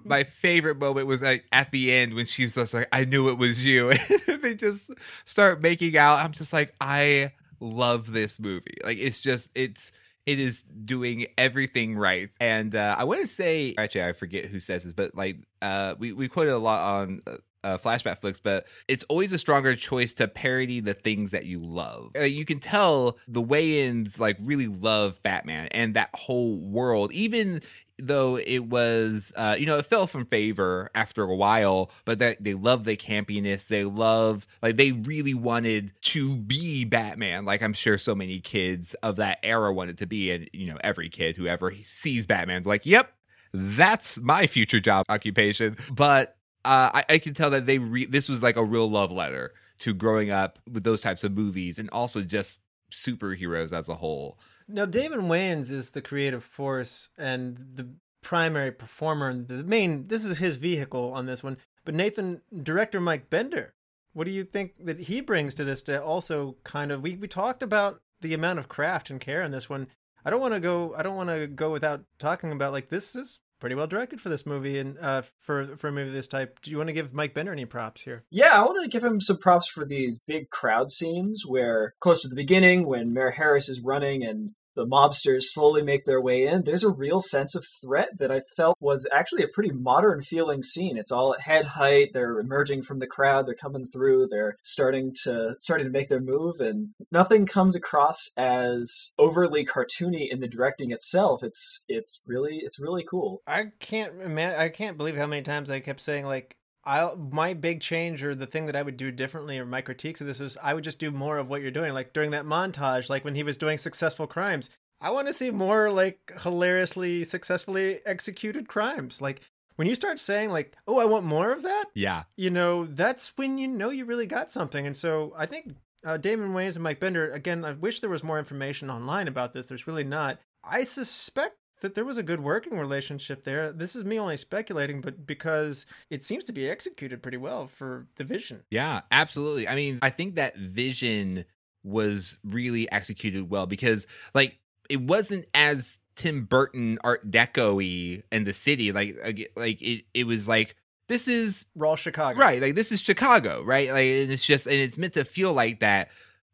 my favorite moment was like at the end when she's just like, I knew it was you. And they just start making out. I'm just like, I love this movie. Like it's just it's it is doing everything right. And uh, I want to say actually I forget who says this, but like uh we, we quoted a lot on uh, flashback flicks, but it's always a stronger choice to parody the things that you love. Uh, you can tell the Wayans like really love Batman and that whole world, even though it was uh you know it fell from favor after a while but that they love the campiness they love like they really wanted to be batman like i'm sure so many kids of that era wanted to be and you know every kid who ever sees batman like yep that's my future job occupation but uh i, I can tell that they re- this was like a real love letter to growing up with those types of movies and also just superheroes as a whole Now, Damon Wayans is the creative force and the primary performer and the main. This is his vehicle on this one. But Nathan, director Mike Binder, what do you think that he brings to this? To also kind of we we talked about the amount of craft and care in this one. I don't want to go. I don't want to go without talking about like this is pretty well directed for this movie and uh, for for a movie of this type. Do you want to give Mike Binder any props here? Yeah, I want to give him some props for these big crowd scenes where, close to the beginning, when Mayor Harris is running and the mobsters slowly make their way in, there's a real sense of threat that I felt was actually a pretty modern feeling scene. It's all at head height. They're emerging from the crowd. They're coming through. They're starting to starting to make their move, and nothing comes across as overly cartoony in the directing itself. It's it's really it's really cool. I can't man, I can't believe how many times I kept saying like I my big change or the thing that I would do differently or my critiques of this is I would just do more of what you're doing like during that montage like when he was doing successful crimes. I want to see more like hilariously successfully executed crimes. Like when you start saying like, "Oh, I want more of that." yeah You know, that's when you know you really got something. And so I think uh, Damon Wayans and Mike Binder again, I wish there was more information online about this. There's really not. I suspect that there was a good working relationship there. This is me only speculating, but because it seems to be executed pretty well for the vision. Yeah, absolutely. I mean, I think that vision was really executed well because like it wasn't as Tim Burton art deco-y in the city like like it it was like this is Raw Chicago. right like this is Chicago, right? Like and it's just and it's meant to feel like that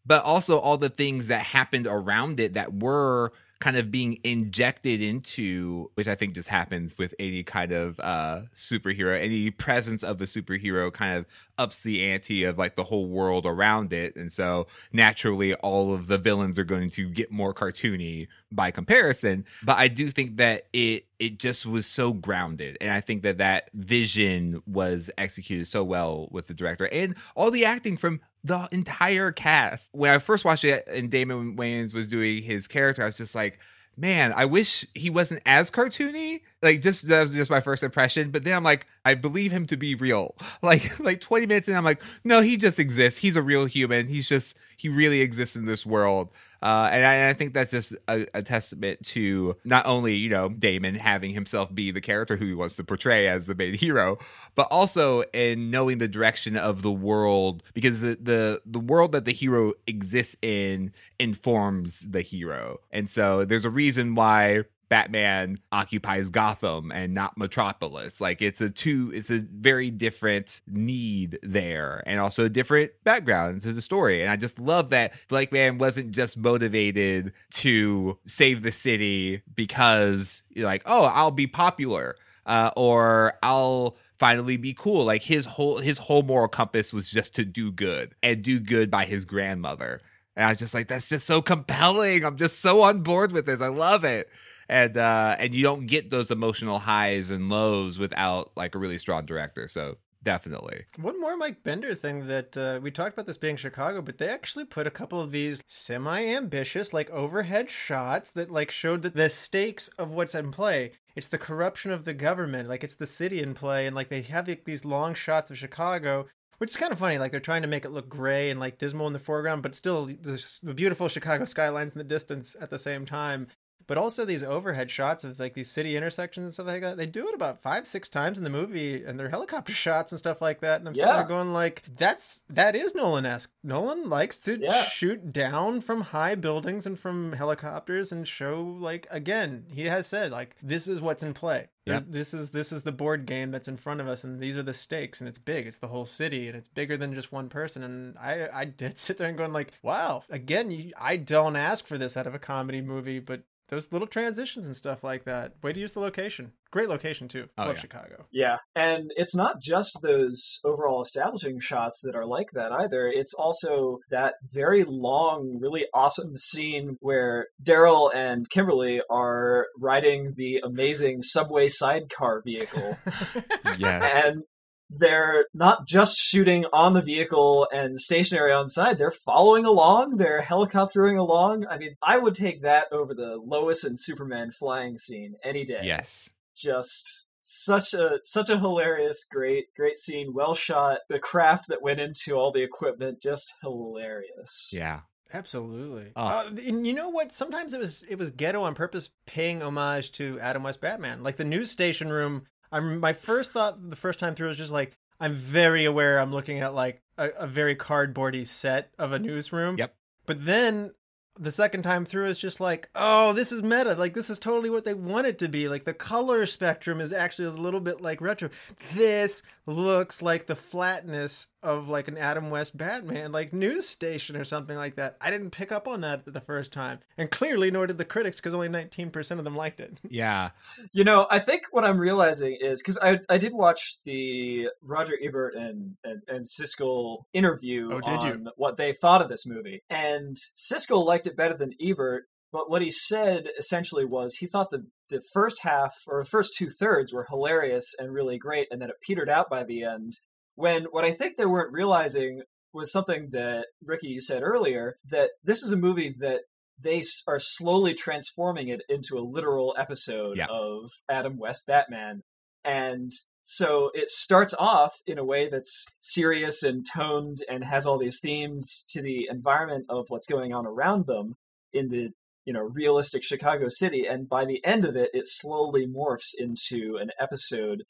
but also all the things that happened around it that were kind of being injected into which i think just happens with any kind of uh superhero any presence of a superhero kind of ups the ante of like the whole world around it. And so naturally all of the villains are going to get more cartoony by comparison. But i do think that it it just was so grounded. And i think that that vision was executed so well with the director. And all the acting from the entire cast. When I first watched it and Damon Wayans was doing his character, I was just like, man, I wish he wasn't as cartoony. Like just that was just my first impression. But then I'm like, I believe him to be real. Like like 20 minutes in, I'm like, no, he just exists. He's a real human. He's just he really exists in this world. Uh, and, I, and, I, think that's just a, a, testament to not only you know Damon having himself be the character who he wants to portray as the main hero, but also in knowing the direction of the world because the the the world that the hero exists in informs the hero, and so there's a reason why Batman occupies Gotham and not Metropolis. Like it's a two, it's a very different need there, and also a different background to the story. And I just love that Blankman wasn't just motivated to save the city because you're like, oh, I'll be popular, uh, or I'll finally be cool. Like his whole his whole moral compass was just to do good and do good by his grandmother. And I was just like, that's just so compelling. I'm just so on board with this. I love it and uh and you don't get those emotional highs and lows without like a really strong director so definitely one more mike binder thing that uh, we talked about this being chicago but they actually put a couple of these semi-ambitious like overhead shots that like showed that the stakes of what's in play it's the corruption of the government like it's the city in play and like they have these long shots of chicago which is kind of funny. Like they're trying to make it look gray and like dismal in the foreground, but still the beautiful Chicago skylines in the distance at the same time but also these overhead shots of like these city intersections and stuff like that. They do it about five, six times in the movie, and they're helicopter shots and stuff like that. And I'm yeah. sitting there going like, that's that is Nolan esque. Nolan likes to yeah. shoot down from high buildings and from helicopters and show like again, he has said like this is what's in play. Yeah. This is this is the board game that's in front of us, and these are the stakes, and it's big. It's the whole city, and it's bigger than just one person. And I I did sit there and going like, wow. Again, you, I don't ask for this out of a comedy movie, but those little transitions and stuff like that. Way to use the location. Great location too. Oh, Love yeah. Chicago. Yeah, and it's not just those overall establishing shots that are like that either. It's also that very long, really awesome scene where Daryl and Kimberly are riding the amazing subway sidecar vehicle. yes. And they're not just shooting on the vehicle and stationary on side. They're following along. They're helicoptering along. I mean, I would take that over the Lois and Superman flying scene any day. Yes. Just such a such a hilarious, great, great scene. Well shot. The craft that went into all the equipment, just hilarious. Yeah. Absolutely. Oh. Uh, and you know what? Sometimes it was it was ghetto on purpose, paying homage to Adam West Batman. Like the news station room I'm my first thought the first time through was just like I'm very aware I'm looking at like a, a very cardboardy set of a newsroom. Yep. But then the second time through is just like, oh, this is meta. Like this is totally what they want it to be. Like the color spectrum is actually a little bit like retro. This looks like the flatness of like an Adam West Batman like news station or something like that. I didn't pick up on that the first time. And clearly nor did the critics because only 19% of them liked it. Yeah. You know, I think what I'm realizing is cuz I I did watch the Roger Ebert and and, and Siskel interview oh, on you? what they thought of this movie. And Siskel liked it better than Ebert but what he said essentially was he thought the the first half or the first two thirds were hilarious and really great, and then it petered out by the end. When what I think they weren't realizing was something that Ricky you said earlier that this is a movie that they are slowly transforming it into a literal episode yeah. of Adam West Batman, and so it starts off in a way that's serious and toned and has all these themes to the environment of what's going on around them in the you know realistic Chicago city, and by the end of it, it slowly morphs into an episode,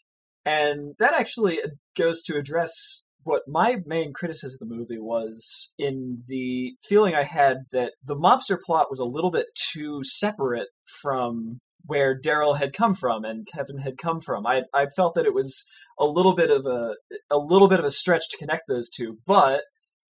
and that actually uh, goes to address what my main criticism of the movie was in the feeling I had that the mobster plot was a little bit too separate from where Daryl had come from and Kevin had come from. I I felt that it was a little bit of a a little bit of a stretch to connect those two, but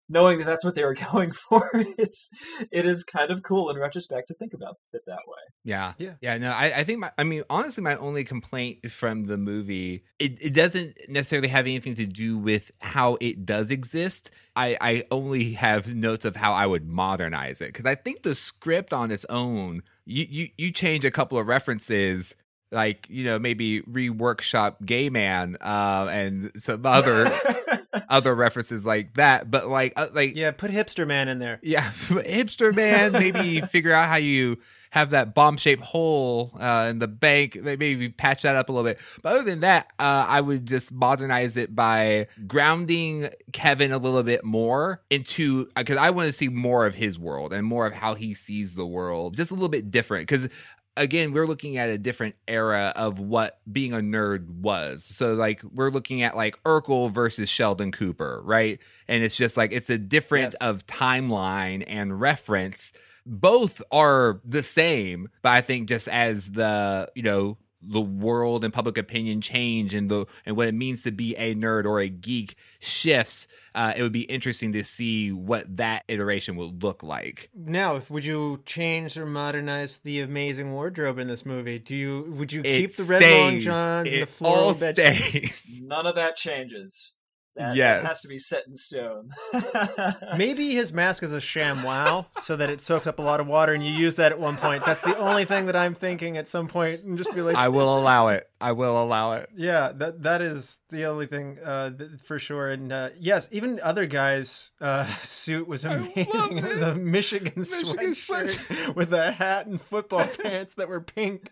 knowing that that's what they were going for, it's it is kind of cool in retrospect to think about it that way. Yeah, yeah, yeah. No, I, I think my, I mean honestly, my only complaint from the movie it, it doesn't necessarily have anything to do with how it does exist. I I only have notes of how I would modernize it because I think the script on its own, you you you change a couple of references like you know maybe reworkshop gay man uh, and some other other references like that but like uh, like yeah put hipster man in there. Yeah hipster man maybe figure out how you have that bomb shaped hole uh, in the bank. Maybe patch that up a little bit. But other than that, uh, I would just modernize it by grounding Kevin a little bit more into because I want to see more of his world and more of how he sees the world, just a little bit different. Because again, we're looking at a different era of what being a nerd was. So like we're looking at like Urkel versus Sheldon Cooper, right? And it's just like it's a different Yes. of timeline and reference. Both are the same, but I think just as the, you know, the world and public opinion change and the and what it means to be a nerd or a geek shifts, uh, it would be interesting to see what that iteration would look like. Now, would you change or modernize the amazing wardrobe in this movie? Do you would you keep It the red long stays. johns and the It floral all bed stays. None of that changes. That, Yes. that has to be set in stone. Maybe his mask is a ShamWow, so that it soaks up a lot of water, and you use that at one point. That's the only thing that I'm thinking at some point. point, and just be like, I will allow it. I will allow it. yeah, that that is the only thing uh, th- for sure. And uh, yes, even other guy's uh, suit was amazing. love It was a Michigan, Michigan sweatshirt with a hat and football pants that were pink.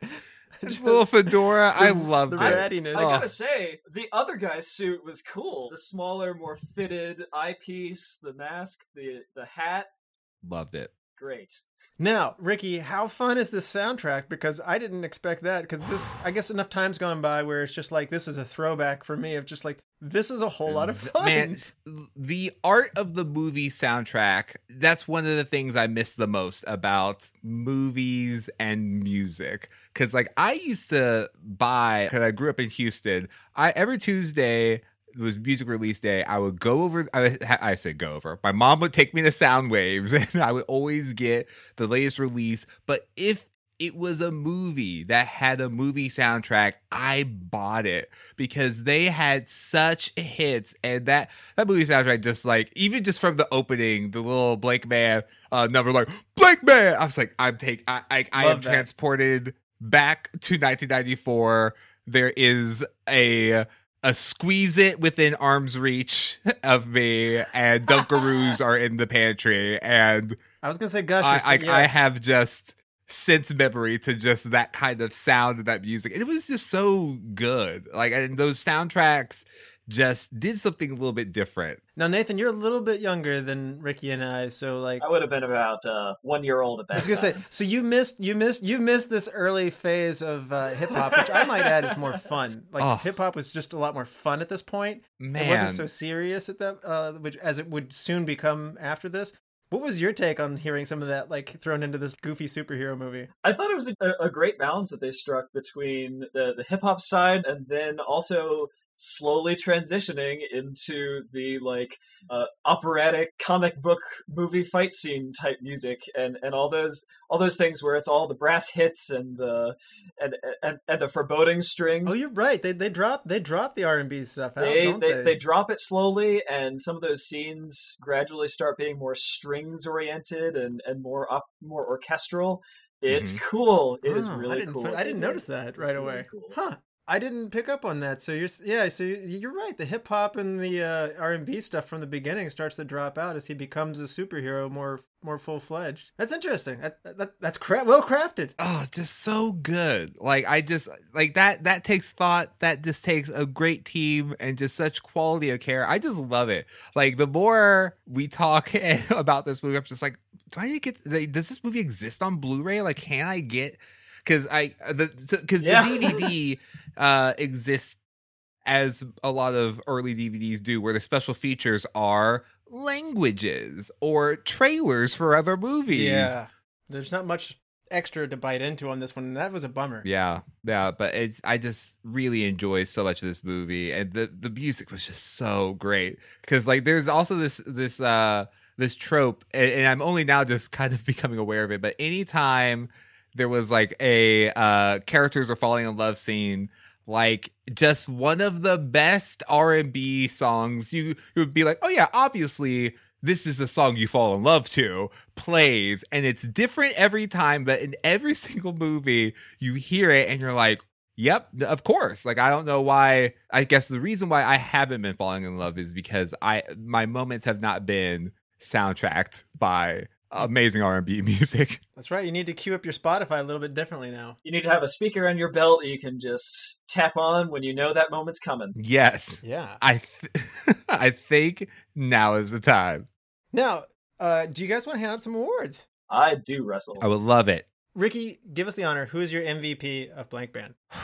Just Little fedora. I love the it. rattiness. I Oh. gotta say, the other guy's suit was cool. The smaller, more fitted eyepiece, the mask, the the hat, Loved it. Great. Now, Ricky, how fun is this soundtrack? Because I didn't expect that. Because this, I guess, enough times gone by where it's just like this is a throwback for me of just like this is a whole lot of fun. Man, the art of the movie soundtrack, that's one of the things I miss the most about movies and music. Cause like I used to buy, cause I grew up in Houston, I every Tuesday it was music release day. I would go over. I, I said go over. My mom would take me to Sound Waves, and I would always get the latest release. But if it was a movie that had a movie soundtrack, I bought it because they had such hits, and that that movie soundtrack just like even just from the opening, the little Blank Man uh, number, like Blank Man. I was like, I'm take. I I, I am that. transported back to 1994. There is a a squeeze it within arm's reach of me, and Dunkaroos are in the pantry, and I was gonna say I, gushers. I, I yes. have just sense memory to just that kind of sound and that music. It was just so good. Like, and those soundtracks just did something a little bit different. Now, Nathan, you're a little bit younger than Ricky and I, so like. I would have been about uh, one year old at that. I was gonna say, so you missed, you missed, you missed this early phase of uh, hip hop, which I might add is more fun. Like Oh. hip hop was just a lot more fun at this point. It wasn't so serious at that, uh, which as it would soon become after this. What was your take on hearing some of that like thrown into this goofy superhero movie? I thought it was a, a great balance that they struck between the, the hip hop side and then also slowly transitioning into the like uh, operatic comic book movie fight scene type music and and all those all those things where it's all the brass hits and the and and, and the foreboding strings Oh, you're right. They they drop they drop the R and B stuff out, they, they, they? they drop it slowly and some of those scenes gradually start being more strings oriented and and more up more orchestral it's cool It is Oh, really I cool I didn't notice that It's right really away. cool. Huh. I didn't pick up on that. So you're yeah. So you- you're right. The hip hop and the uh, R and B stuff from the beginning starts to drop out as he becomes a superhero more more full fledged. That's interesting. That, that, that's cra- well crafted. oh, it's just so good. Like I just like that. That takes thought. That just takes a great team and just such quality of care. I just love it. Like the more we talk about this movie, I'm just like, do I need to get? like, Does this movie exist on Blu-ray? Like, can I get? Because I the because Yeah. the DVD uh exists as a lot of early DVDs do, where the special features are languages or trailers for other movies. Yeah. There's not much extra to bite into on this one. and That was a bummer. Yeah, yeah, but it's I just really enjoy so much of this movie, and the the music was just so great because like there's also this this uh this trope, and, and I'm only now just kind of becoming aware of it. But anytime there was like a uh characters are falling in love scene. Like just one of the best R and B songs, you, you would be like, oh yeah, obviously this is the song you fall in love to plays and it's different every time but in every single movie you hear it and you're like yep of course. Like i don't know why i guess the reason why i haven't been falling in love is because i my moments have not been soundtracked by amazing R&B music. That's right. You need to queue up your Spotify a little bit differently now. You need to have a speaker on your belt that you can just tap on when you know that moment's coming. Yes. Yeah. I th- I think now is the time. Now, uh, do you guys want to hand out some awards? I do wrestle. I would love it. Ricky, give us the honor. Who is your MVP of Blank Man?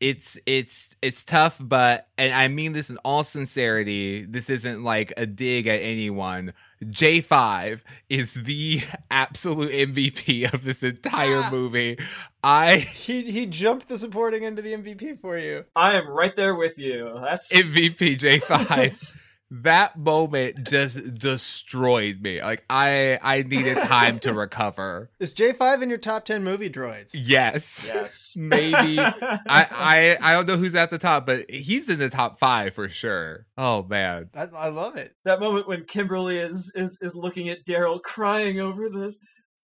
it's it's it's tough but and i mean this in all sincerity this isn't like a dig at anyone j5 is the absolute mvp of this entire ah. movie i He he jumped the supporting into the MVP for you. I am right there with you. That's mvp j5 that moment just destroyed me like i i needed time to recover Is J5 in your top 10 movie droids? yes yes. maybe I, I I don't know who's at the top, but he's in the top five for sure. Oh man, I, I love it. that moment when Kimberly is is is looking at Daryl crying over the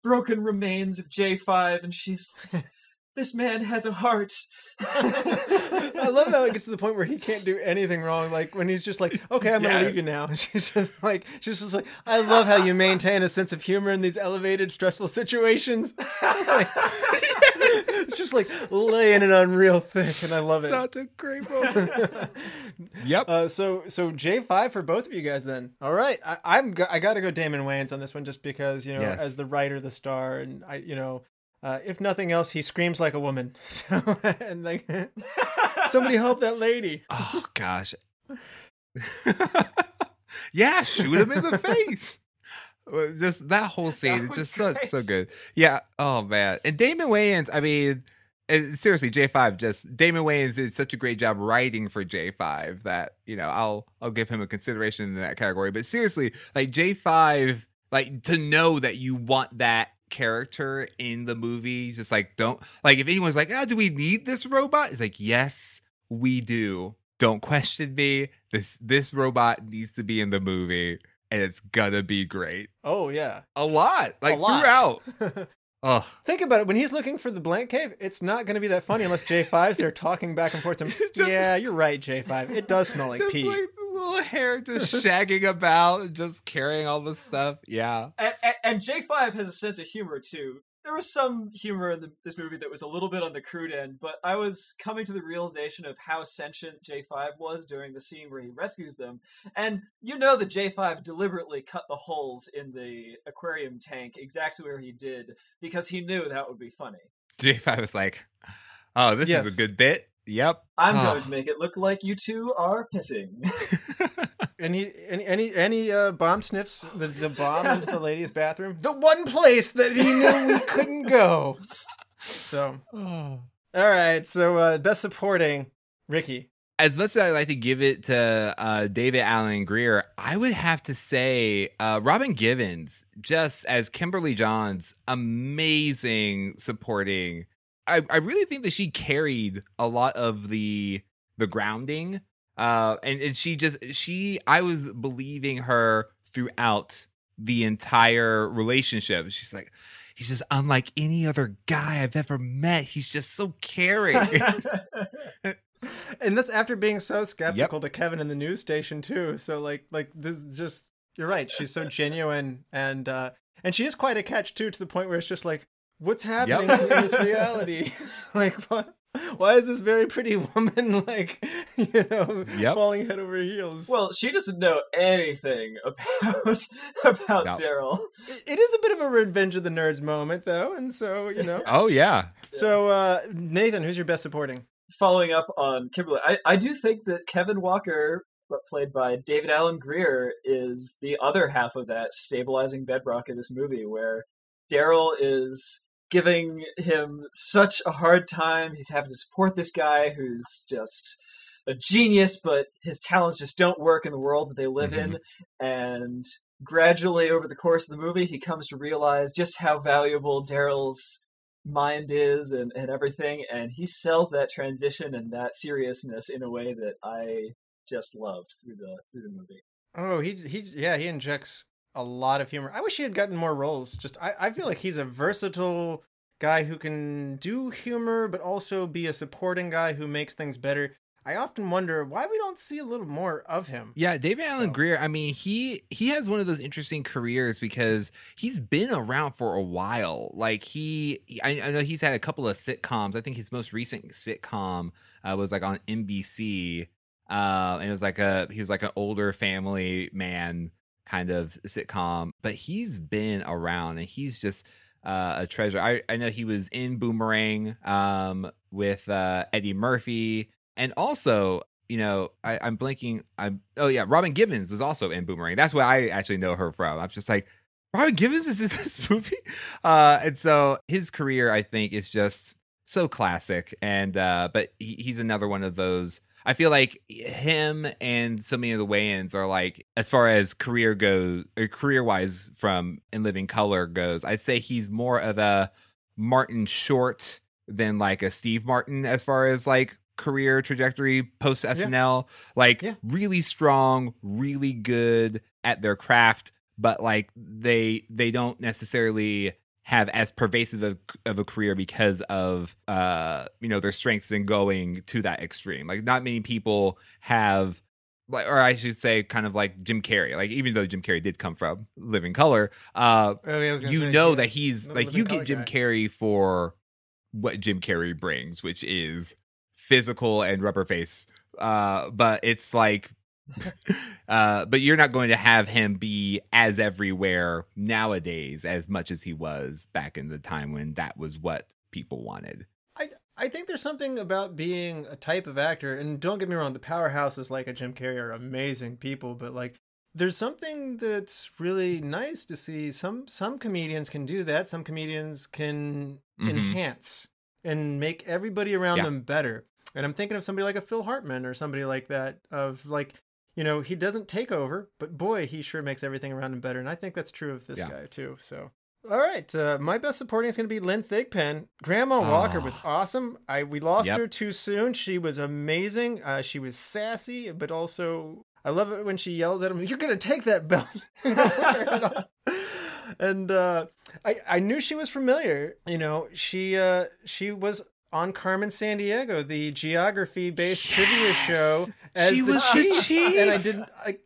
broken remains of J5 and she's like, this man has a heart. I love how it gets to the point where he can't do anything wrong. Like when he's just like, "Okay, I'm Yeah. gonna leave you now." And she's just like, she's just like, "I love how you maintain a sense of humor in these elevated, stressful situations." Like, it's just like laying it on real thick, and I love it. such a great moment. yep. Uh, so so J five for both of you guys then. All right, I, I'm go- I got to go Damon Wayans on this one just because you know Yes. as the writer, the star, and I you know uh, if nothing else, he screams like a woman. So and like somebody help that lady. oh gosh. yeah, shoot him in the face. Just that whole scene, That just so great. so good. Yeah. Oh man. And Damon Wayans, I mean, and seriously, J five just Damon Wayans did such a great job writing for J five that you know I'll I'll give him a consideration in that category. But seriously, like J five, like to know that you want that character in the movie, just like don't like if anyone's like, ah, do we need this robot? It's like yes, we do. Don't question me. This this robot needs to be in the movie, and it's gonna be great. Oh yeah. A lot, like a lot. throughout. Oh, Think about it. When he's looking for the blank cave, it's not going to be that funny unless J5's there talking back and forth. To him. Just- yeah, you're right, J5. It does smell like pee. like little hair just shagging about, just carrying all the stuff. Yeah. and, and, and J5 has a sense of humor too. There was some humor in the, this movie that was a little bit on the crude end, but I was coming to the realization of how sentient J5 was during the scene where he rescues them. And you know that J5 deliberately cut the holes in the aquarium tank exactly where he did because he knew that would be funny. J5 was like, oh, this Yes. is a good bit. Yep. I'm Oh. going to make it look like you two are pissing. Any any any any uh, bomb sniffs the, the bomb into the ladies' bathroom? The one place that he knew we couldn't go. So all right. So uh, best supporting Ricky. as much as I like to give it to uh, David Alan Grier, I would have to say uh, Robin Givens, just as Kimberly Jonz, amazing supporting. I, I really think that she carried a lot of the the grounding, uh, and and she just she I was believing her throughout the entire relationship. She's like. He's just unlike any other guy I've ever met. He's just so caring. And that's after being so skeptical to Kevin in the news station too. So like like this just you're right. She's so genuine and uh and she is quite a catch too to the point where it's just like what's happening Yep. in this reality? like what why is this very pretty woman like you know Yep. falling head over heels? well, she doesn't know anything about about No. Daryl. It- it is a bit of a revenge of the nerds moment though, and so you know. oh yeah, So uh Nathan, who's your best supporting? following up on Kimberly, I, I do think that Kevin Walker, but played by David Alan Grier, is the other half of that stabilizing bedrock of this movie, where Daryl is giving him such a hard time. He's having to support this guy who's just a genius, but his talents just don't work in the world that they live in. Mm-hmm. And gradually, over the course of the movie, he comes to realize just how valuable Daryl's mind is and, and everything and he sells that transition and that seriousness in a way that i just loved through the through the movie Oh, he he yeah, he injects a lot of humor. I wish he had gotten more roles. Just I, I feel like he's a versatile guy who can do humor but also be a supporting guy who makes things better. I often wonder why we don't see a little more of him. Yeah, David Alan So- Grier. I mean, he he has one of those interesting careers because he's been around for a while. Like he, I, I know he's had a couple of sitcoms. I think his most recent sitcom uh, was like on NBC, uh, and it was like a he was like an older family man kind of sitcom. But he's been around, and he's just uh, a treasure. I I know he was in Boomerang um, with uh, Eddie Murphy, and also you know, I, I'm blanking. I'm oh yeah, Robin Givens was also in Boomerang. That's where I actually know her from. I'm just like, Robin Givens is in this movie, uh, and so his career, I think, is just so classic. And uh, but he, he's another one of those. I feel like him and so many of the Wayans are like, as far as career goes, or career wise, from In Living Color goes, I'd say he's more of a Martin Short than like a Steve Martin as far as like career trajectory post SNL. Like Yeah. really strong, really good at their craft, but like they they don't necessarily have as pervasive of, of a career because of uh you know their strengths in going to that extreme. Like not many people have like or I should say kind of like Jim Carrey. Like even though Jim Carrey did come from Living Color, uh Oh, yeah, I you say, know yeah, that he's like you get Jim guy. Carrey for what Jim Carrey brings, which is physical and rubber face. Uh, but it's like, uh, but you're not going to have him be as everywhere nowadays as much as he was back in the time when that was what people wanted. I, I think there's something about being a type of actor, and don't get me wrong, the powerhouses like a Jim Carrey are amazing people, but like there's something that's really nice to see. Some some comedians can do that. Some comedians can Mhm. enhance and make everybody around Yeah. them better. And I'm thinking of somebody like a Phil Hartman or somebody like that. Of like, you know, he doesn't take over, but boy, he sure makes everything around him better. And I think that's true of this Yeah. guy too. So all right, uh, my best supporting is going to be Lynn Thigpen. Grandma Walker was Oh. awesome. I we lost Yep. her too soon. She was amazing. Uh, she was sassy, but also I love it when she yells at him, "You're going to take that belt." and uh, I I knew she was familiar. You know, she uh, she was on Carmen Sandiego, the geography based trivia show as She the was the chief. chief! and I didn't. I,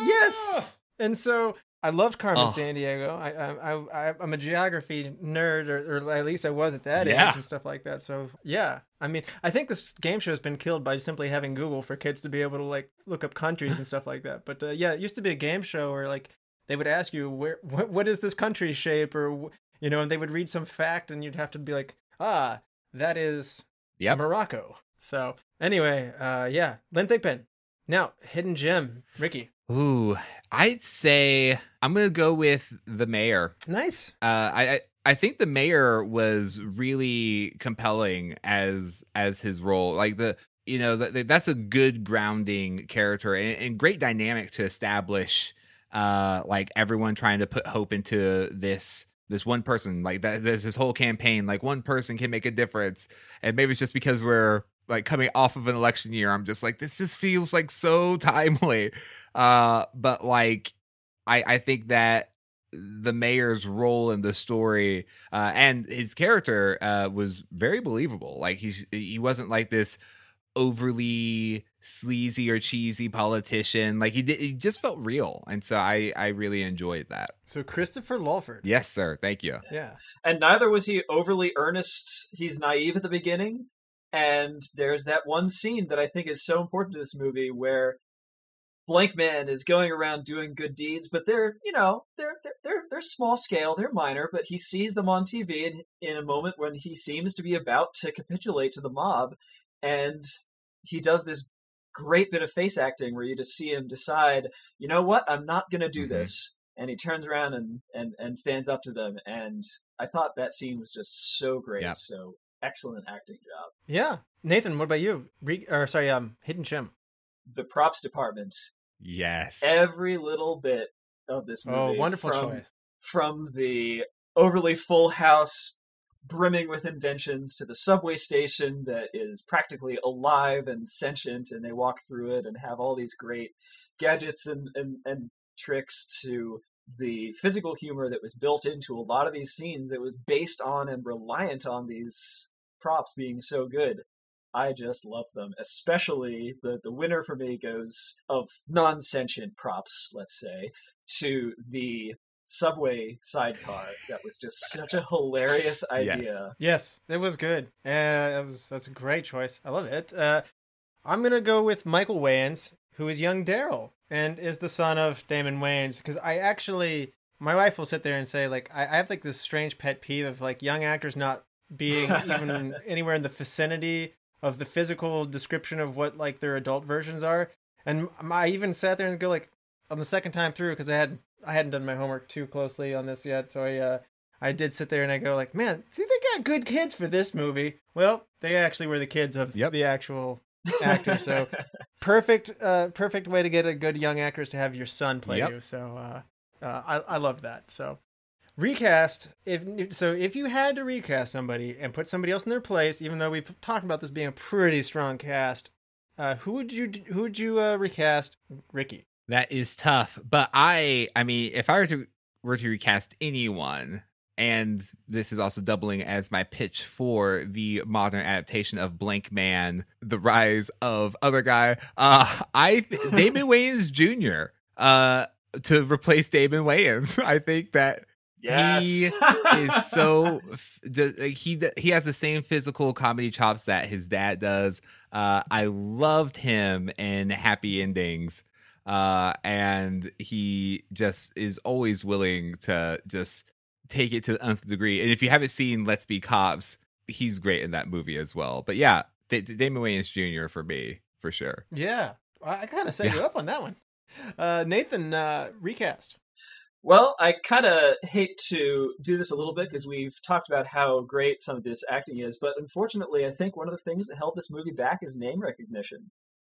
Yes! and so I loved Carmen Oh. Sandiego. I, I, I, I'm a geography nerd, or, or at least I was at that Yeah. age and stuff like that. So yeah, I mean, I think this game show has been killed by simply having Google for kids to be able to like look up countries and stuff like that. But uh, yeah, it used to be a game show where like they would ask you where what, what is this country's shape, or you know, and they would read some fact, and you'd have to be like, ah, that is Yep. Morocco. So anyway, uh, yeah, Lynn Thigpen. Now, hidden gem, Ricky. Ooh, I'd say I'm gonna go with the mayor. Nice. Uh, I, I I think the mayor was really compelling as as his role. Like the you know that that's a good grounding character and, and great dynamic to establish. Uh, like everyone trying to put hope into this this one person. Like that, there's this whole campaign. Like one person can make a difference, and maybe it's just because we're like coming off of an election year. I'm just like this just feels like so timely. Uh, but like I I think that the mayor's role in the story uh, and his character uh, was very believable. Like he he wasn't like this overly sleazy or cheesy politician. Like he did, he just felt real, and so I I really enjoyed that. So Christopher Lawford. Yes, sir. Thank you. Yeah. and neither was he overly earnest. He's naive at the beginning, and there's that one scene that I think is so important to this movie where Blank Man is going around doing good deeds, but they're you know they're they're they're, they're small scale, they're minor, but he sees them on TV in, in a moment when he seems to be about to capitulate to the mob, and he does this great bit of face acting where you just see him decide, you know what, I'm not gonna do Mhm. this and he turns around and, and and stands up to them and i thought that scene was just so great Yeah. so excellent acting job Yeah. Nathan, what about you? Re- or sorry, um, hidden gem. the props department Yes. every little bit of this movie Oh, wonderful from, choice. from the overly full house brimming with inventions to the subway station that is practically alive and sentient and they walk through it and have all these great gadgets and, and, and tricks to the physical humor that was built into a lot of these scenes that was based on and reliant on these props being so good I just love them. Especially the the winner for me goes of non sentient props, let's say, to the subway sidecar. That was just such a hilarious idea. Yes, yes it was good. Yeah, that was that's a great choice. I love it. Uh, I'm gonna go with Michael Wayans, who is young Daryl and is the son of Damon Wayans. Because I actually, my wife will sit there and say like, I, I have like this strange pet peeve of like young actors not being even anywhere in the vicinity of the physical description of what like their adult versions are. And I even sat there and go like on the second time through because I had I hadn't done my homework too closely on this yet, so I uh, I did sit there and I go like, man, see they got good kids for this movie. Well, they actually were the kids of Yep. the actual actor, so perfect uh perfect way to get a good young actress to have your son play Yep. you. So uh, uh I I love that. So recast if so if you had to recast somebody and put somebody else in their place, even though we've talked about this being a pretty strong cast, uh who would you who would you uh, recast? Ricky. That is tough, but I, I mean, if I were to were to recast anyone, and this is also doubling as my pitch for the modern adaptation of Blank Man: The Rise of Other Guy, uh, I Damon Wayans Jr. uh to replace Damon Wayans. I think that Yes. He is so he he has the same physical comedy chops that his dad does. Uh, I loved him in Happy Endings, uh, and he just is always willing to just take it to the nth degree. And if you haven't seen Let's Be Cops, he's great in that movie as well. But yeah, D- D- Damon Wayans Jr. for me for sure. Yeah, I, I kind of set you up on that one. Uh, Nathan, uh, recast. Well, I kind of hate to do this a little bit because we've talked about how great some of this acting is, but unfortunately, I think one of the things that held this movie back is name recognition.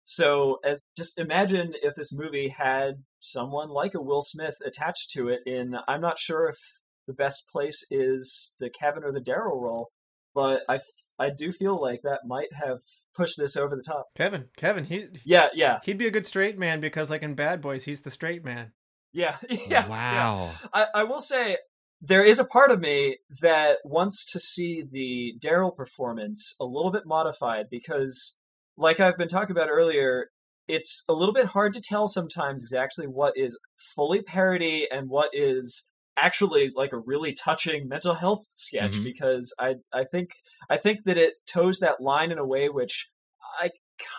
So, as just imagine if this movie had someone like a Will Smith attached to it. In I'm not sure if the best place is the Kevin or the Daryl role, but I f- I do feel like that might have pushed this over the top. Kevin, Kevin, he Yeah, yeah, he'd be a good straight man because, like in Bad Boys, he's the straight man. yeah, yeah. yeah. wow. I, I will say there is a part of me that wants to see the Daryl performance a little bit modified because, like I've been talking about earlier, it's a little bit hard to tell sometimes exactly what is fully parody and what is actually like a really touching mental health sketch Mhm. because I I think I think that it toes that line in a way which I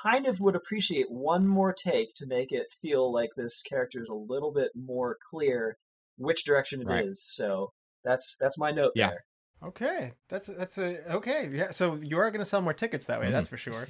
kind of would appreciate one more take to make it feel like this character is a little bit more clear which direction it is. Right. So that's that's my note Yeah. there. Okay, that's that's a okay. Yeah, so you are going to sell more tickets that way. Mhm. That's for sure.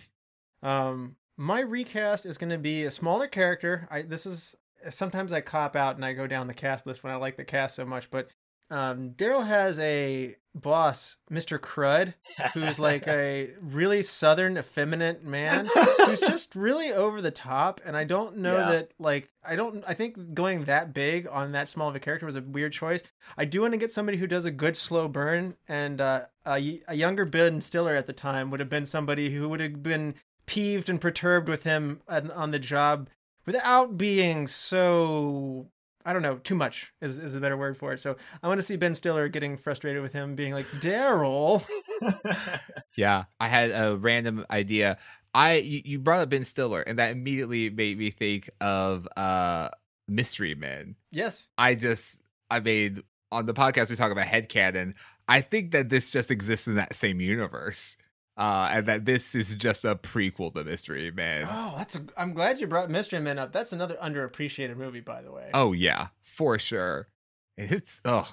Um, my recast is going to be a smaller character. I this is sometimes I cop out and I go down the cast list when I like the cast so much, but um, Daryl has a boss, Mister Crud, who's like a really southern, effeminate man who's just really over the top. And I don't know Yeah. that, like, I don't, I think going that big on that small of a character was a weird choice. I do want to get somebody who does a good slow burn, and uh, a, a younger Ben Stiller at the time would have been somebody who would have been peeved and perturbed with him on, on the job without being so. I don't know, too much is, is a better word for it. So I want to see Ben Stiller getting frustrated with him being like, Daryl. Yeah, I had a random idea. I you, you brought up Ben Stiller, and that immediately made me think of uh Mystery Men. Yes. I just I made on the podcast we talk about headcanon. I think that this just exists in that same universe. Uh, and that this is just a prequel to Mystery Man. Oh, that's a. I'm glad you brought Mystery Men up. That's another underappreciated movie, by the way. Oh yeah, for sure. It's oh.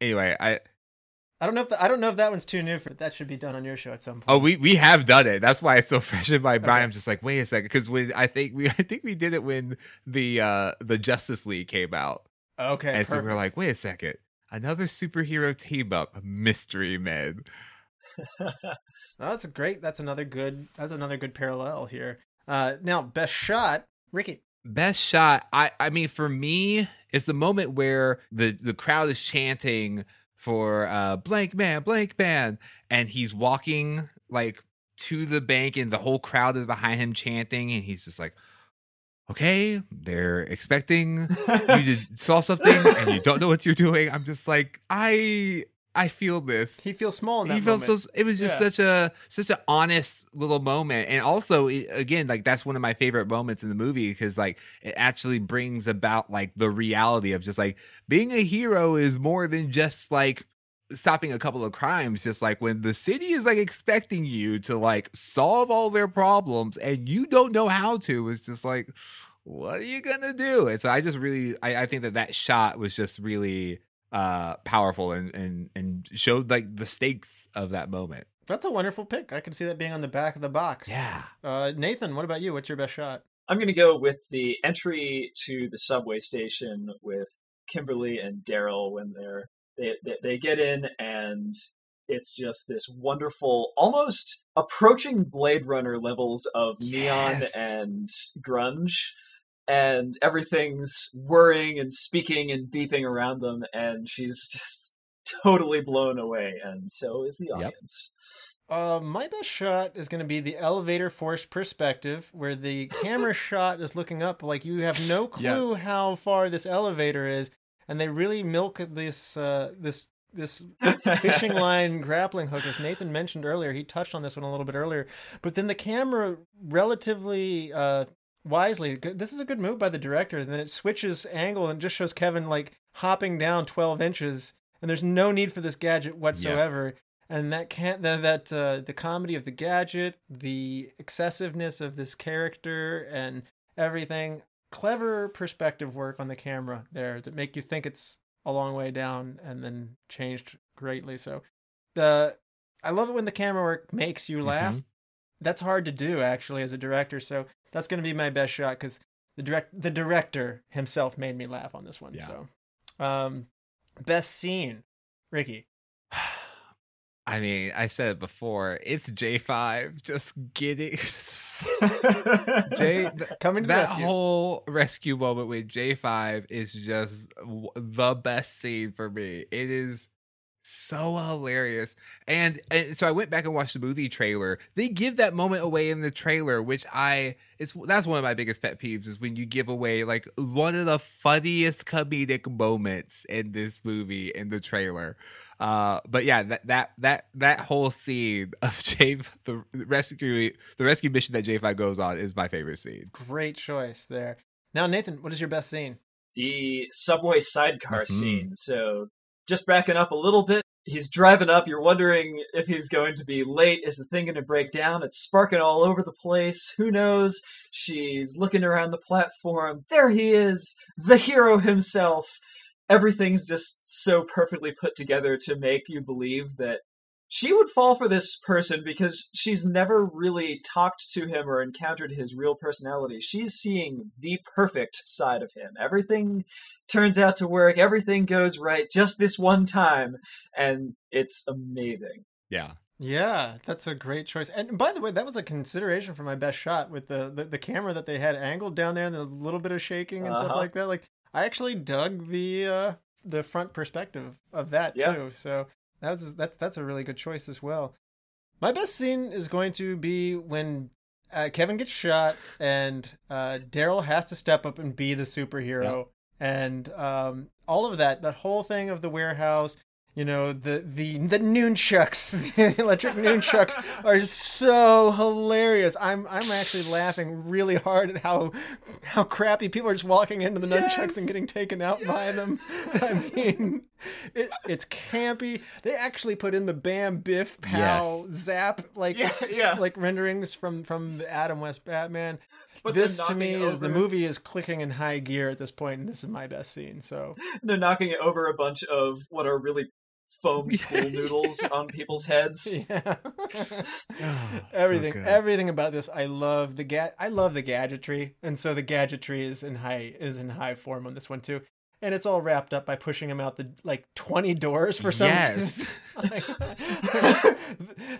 Anyway, I I don't know if the, I don't know if that one's too new for that. Should be done on your show at some point. oh we we have done it. That's why it's so fresh in my mind. Okay. I'm just like, wait a second, because when I think we I think we did it when the uh the Justice League came out. okay. and so perfect. we're like, wait a second, another superhero team up, Mystery Men. Oh, that's a great. That's another good. That's another good parallel here. Uh, now best shot, Ricky. Best shot, I I mean, for me, it's the moment where the the crowd is chanting for uh blank man, blank man, and he's walking like to the bank, and the whole crowd is behind him chanting, and he's just like. Okay, they're expecting you to solve something and you don't know what you're doing. I'm just like, I I feel this. He feels small in that he felt moment. so it was just Yeah. such a such an honest little moment and also again like that's one of my favorite moments in the movie because like it actually brings about like the reality of just like being a hero is more than just like stopping a couple of crimes just like when the city is like expecting you to like solve all their problems and you don't know how to it's just like what are you gonna do and so i just really i, I think that that shot was just really uh powerful and and and showed like the stakes of that moment That's a wonderful pick. I could see that being on the back of the box. yeah Uh, Nathan, what about you? What's your best shot? I'm going to go with the entry to the subway station with Kimberly and Daryl when they're they, they they get in and it's just this wonderful, almost approaching Blade Runner levels of neon Yes. and grunge, and everything's whirring and speaking and beeping around them, and she's just totally blown away, and so is the Yep. audience. Uh, my best shot is going to be the elevator forced perspective, where the camera shot is looking up, like you have no clue Yes. how far this elevator is, and they really milk this uh, this this fishing line grappling hook, as Nathan mentioned earlier. He touched on this one a little bit earlier, but then the camera relatively uh, wisely. This is a good move by the director. And then it switches angle and just shows Kevin like hopping down twelve inches, and there's no need for this gadget whatsoever. And that can't that, that uh, the comedy of the gadget, the excessiveness of this character, and everything. Clever perspective work on the camera there to make you think it's a long way down and then changed greatly. So the I love it when the camera work makes you laugh. Mhm. That's hard to do actually as a director. So that's going to be my best shot because the direct the director himself made me laugh on this one. Yeah. So um, best scene, Ricky. I mean, I said it before. It's J five just getting just J. Coming to that rescue. whole rescue moment with J five is just w- the best scene for me. It is so hilarious, and, and so I went back and watched the movie trailer. They give that moment away in the trailer, which I is that's one of my biggest pet peeves is when you give away like one of the funniest comedic moments in this movie in the trailer. Uh, but yeah, that that that that whole scene of J the rescue the rescue mission that J five goes on is my favorite scene. Great choice there. Now, Nathan, what is your best scene? the subway sidecar Mhm. scene. So just backing up a little bit, he's driving up. You're wondering if he's going to be late. Is the thing going to break down? It's sparking all over the place. Who knows? She's looking around the platform. There he is, the hero himself. Everything's just so perfectly put together to make you believe that she would fall for this person because she's never really talked to him or encountered his real personality. She's seeing the perfect side of him. Everything turns out to work, everything goes right just this one time, and it's amazing. Yeah. Yeah, that's a great choice. And by the way, that was a consideration for my best shot with the the, the camera that they had angled down there and a little bit of shaking and stuff Uh-huh. like that. Like I actually dug the uh the front perspective of that Yeah. too. So that was that's that's a really good choice as well. My best scene is going to be when uh, Kevin gets shot and uh, Daryl has to step up and be the superhero, and um, all of that, that whole thing of the warehouse, you know, the the the nunchucks, the electric nunchucks are so hilarious. I'm I'm actually laughing really hard at how how crappy people are just walking into the nunchucks and getting taken out by them. I mean, it, it's campy. They actually put in the Bam Biff Pow Zap like Yeah, yeah. like renderings from from the Adam West Batman. But this to me is the movie is clicking in high gear at this point, and this is my best scene. So They're knocking it over a bunch of what are really foam pool noodles on people's heads. yeah. Oh, everything good. everything about this I love the ga- I love the gadgetry and so the gadgetry is in high is in high form on this one too and it's all wrapped up by pushing him out the like 20 doors for some Yes. reason Like,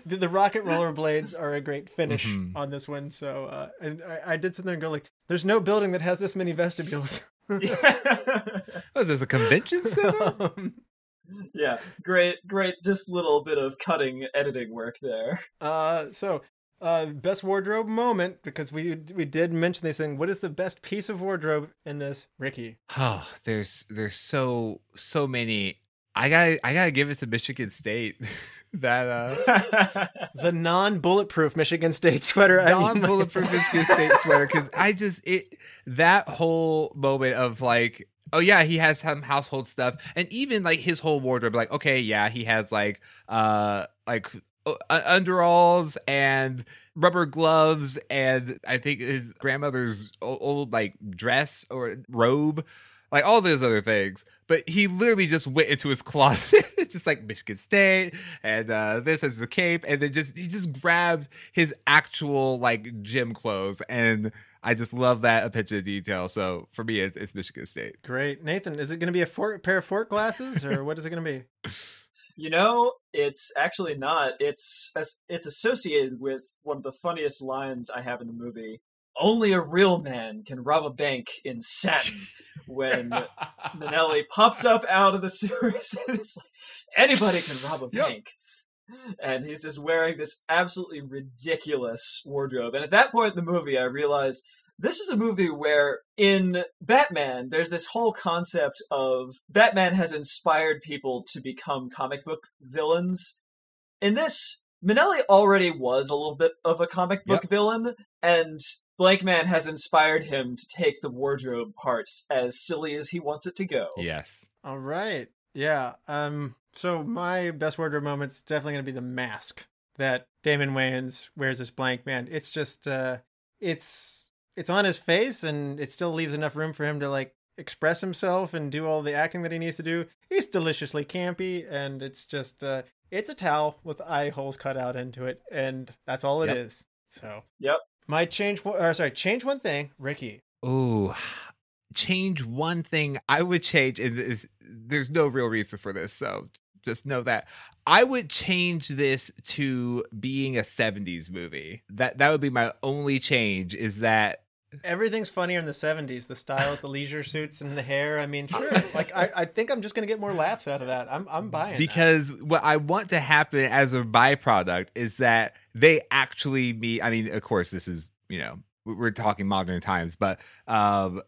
the, the rocket rollerblades are a great finish Mhm. on this one so uh and I, I did sit there and go like there's no building that has this many vestibules Was this a convention center? um, yeah, great, great, just little bit of cutting editing work there. Uh, so uh, best wardrobe moment because we we did mention this thing. What is the best piece of wardrobe in this, Ricky? oh, there's there's so so many I got I gotta give it to Michigan State. that uh the non-bulletproof Michigan State sweater. I mean, non-bulletproof Michigan State sweater because I just it that whole moment of like oh yeah he has some household stuff and even like his whole wardrobe like okay yeah he has like uh like uh, underalls and rubber gloves and I think his grandmother's old, old like dress or robe like all those other things. But he literally just went into his closet, just like Michigan State, and uh, this as the cape, and then just he just grabbed his actual like gym clothes, and I just love that a attention to detail. So for me, it's, it's Michigan State. Great, Nathan. Is it going to be a fork, pair of fork glasses, or what is it going to be? You know, it's actually not. It's it's associated with one of the funniest lines I have in the movie. Only a real man can rob a bank in satin. when Minelli pops up out of the sewers and it's like anybody can rob a yep. bank. And he's just wearing this absolutely ridiculous wardrobe. And at that point in the movie, I realized this is a movie where in Batman, there's this whole concept of Batman has inspired people to become comic book villains. In this, Minelli already was a little bit of a comic book yep. villain, and Blankman has inspired him to take the wardrobe parts as silly as he wants it to go. Yes. All right. Yeah. Um. So my best wardrobe moment's definitely gonna be the mask that Damon Wayans wears as Blankman. It's just uh, it's it's on his face, and it still leaves enough room for him to like express himself and do all the acting that he needs to do. He's deliciously campy, and it's just uh, it's a towel with eye holes cut out into it, and that's all it yep. is. So. Yep. My change, or sorry, change one thing, Ricky. Ooh, change one thing. I would change, and is there's no real reason for this, so just know that I would change this to being a 70s movie. That that would be my only change. Is that everything's funnier in the 70s the styles the leisure suits and the hair i mean sure like I, I think i'm just gonna get more laughs out of that i'm, I'm buying because that. what i want to happen as a byproduct is that they actually meet i mean of course this is you know we're talking modern times but um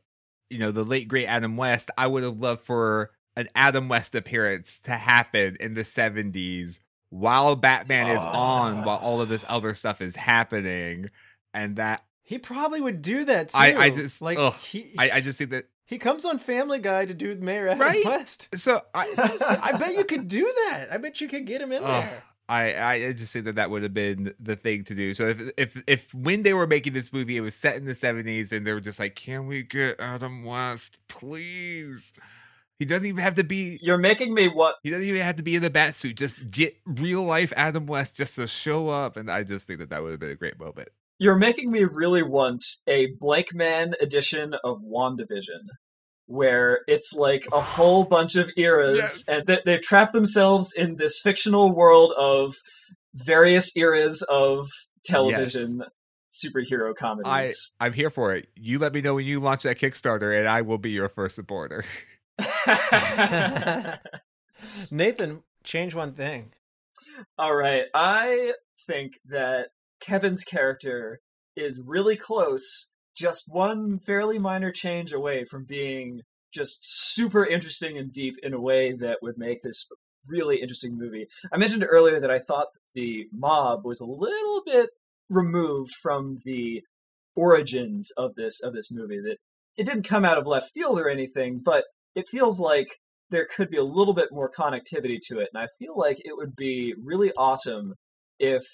you know the late great adam west i would have loved for an adam west appearance to happen in the 70s while batman is on while all of this other stuff is happening and that he probably would do that too. I, I just like ugh, he, I, I just think that he comes on Family Guy to do Mayor Adam right? West. So I, I bet you could do that. I bet you could get him in there. I, I just think that that would have been the thing to do. So if if if when they were making this movie, it was set in the seventies, and they were just like, "Can we get Adam West, please?" He doesn't even have to be. You're making me what? He doesn't even have to be in the bat suit. Just get real life Adam West just to show up, and I just think that that would have been a great moment. You're making me really want a Blank Man edition of WandaVision, where it's like a whole bunch of eras, yes. and that they've trapped themselves in this fictional world of various eras of television. Yes. Superhero comedies. I, I'm here for it. You let me know when you launch that Kickstarter, and I will be your first supporter. Nathan, change one thing. All right. I think that Kevin's character is really close, just one fairly minor change away from being just super interesting and deep in a way that would make this really interesting movie. I mentioned earlier that I thought the mob was a little bit removed from the origins of this of this movie that it didn't come out of left field or anything, but it feels like there could be a little bit more connectivity to it and I feel like it would be really awesome if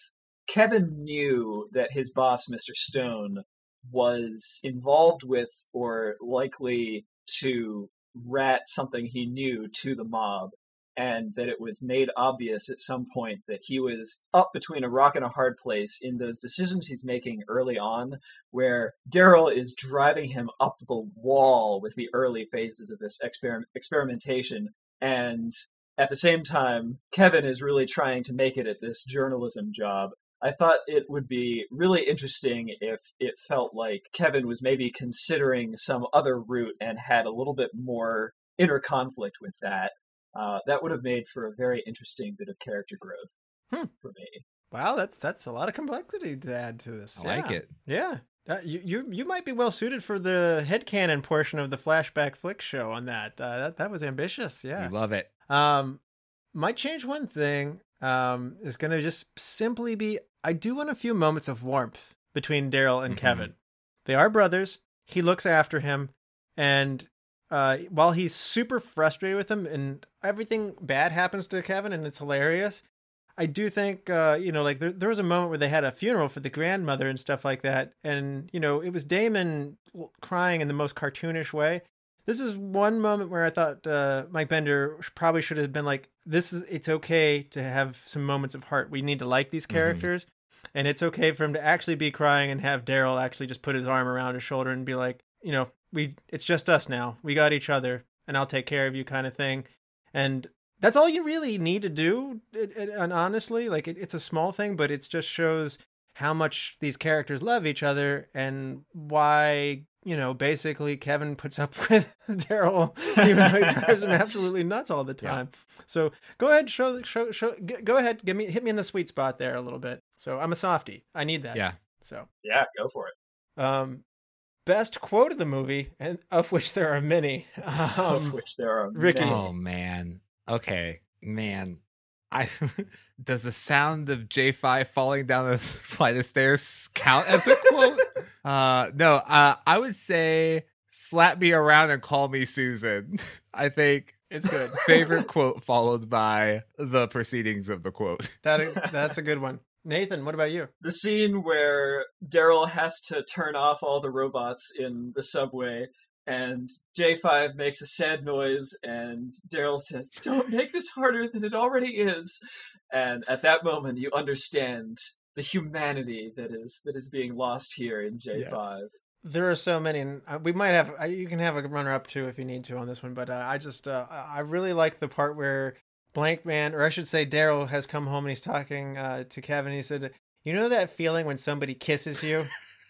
Kevin knew that his boss, Mr. Stone, was involved with or likely to rat something he knew to the mob, and that it was made obvious at some point that he was up between a rock and a hard place in those decisions he's making early on, where Daryl is driving him up the wall with the early phases of this exper- experimentation. And at the same time, Kevin is really trying to make it at this journalism job I thought it would be really interesting if it felt like Kevin was maybe considering some other route and had a little bit more inner conflict with that. Uh, that would have made for a very interesting bit of character growth hmm. for me. Wow, that's that's a lot of complexity to add to this. I yeah. like it. Yeah. Uh, you, you you might be well suited for the headcanon portion of the flashback flick show on that. Uh, that that was ambitious. Yeah, we love it. Um, might change one thing. Um, is gonna just simply be I do want a few moments of warmth between Daryl and Mhm. Kevin. They are brothers. He looks after him, and uh, while he's super frustrated with him, and everything bad happens to Kevin, and it's hilarious. I do think, uh, you know, like there, there was a moment where they had a funeral for the grandmother and stuff like that. And, you know, it was Damon crying in the most cartoonish way. This is one moment where I thought uh, Mike Binder probably should have been like, this is, it's okay to have some moments of heart. We need to like these characters. And it's okay for him to actually be crying and have Daryl actually just put his arm around his shoulder and be like, you know, we, it's just us now. We got each other and I'll take care of you kind of thing. And that's all you really need to do it, it- and honestly like it, it's a small thing but it just shows how much these characters love each other and why you know basically kevin puts up with daryl even though he drives him absolutely nuts all the Yeah. time so go ahead show show show g- go ahead give me hit me in the sweet spot there a little bit so i'm a softie i need that Yeah. so Yeah, go for it. um best quote of the movie and of which there are many of um, which there are Ricky. many. Oh man. Okay, man. I does the sound of J5 falling down the flight of stairs count as a quote? uh no, uh I would say slap me around and call me Susan. I think it's good favorite quote followed by the proceedings of the quote. that that's a good one nathan what about you the scene where Daryl has to turn off all the robots in the subway and J5 makes a sad noise and Daryl says, "Don't make this harder than it already is." And at that moment you understand the humanity that is that is being lost here in J5. There are so many, and uh, we might have. uh, You can have a runner up too if you need to on this one. But uh, I just, uh, I really like the part where Blank Man, or I should say, Daryl has come home and he's talking uh, to Kevin. He said, "You know that feeling when somebody kisses you,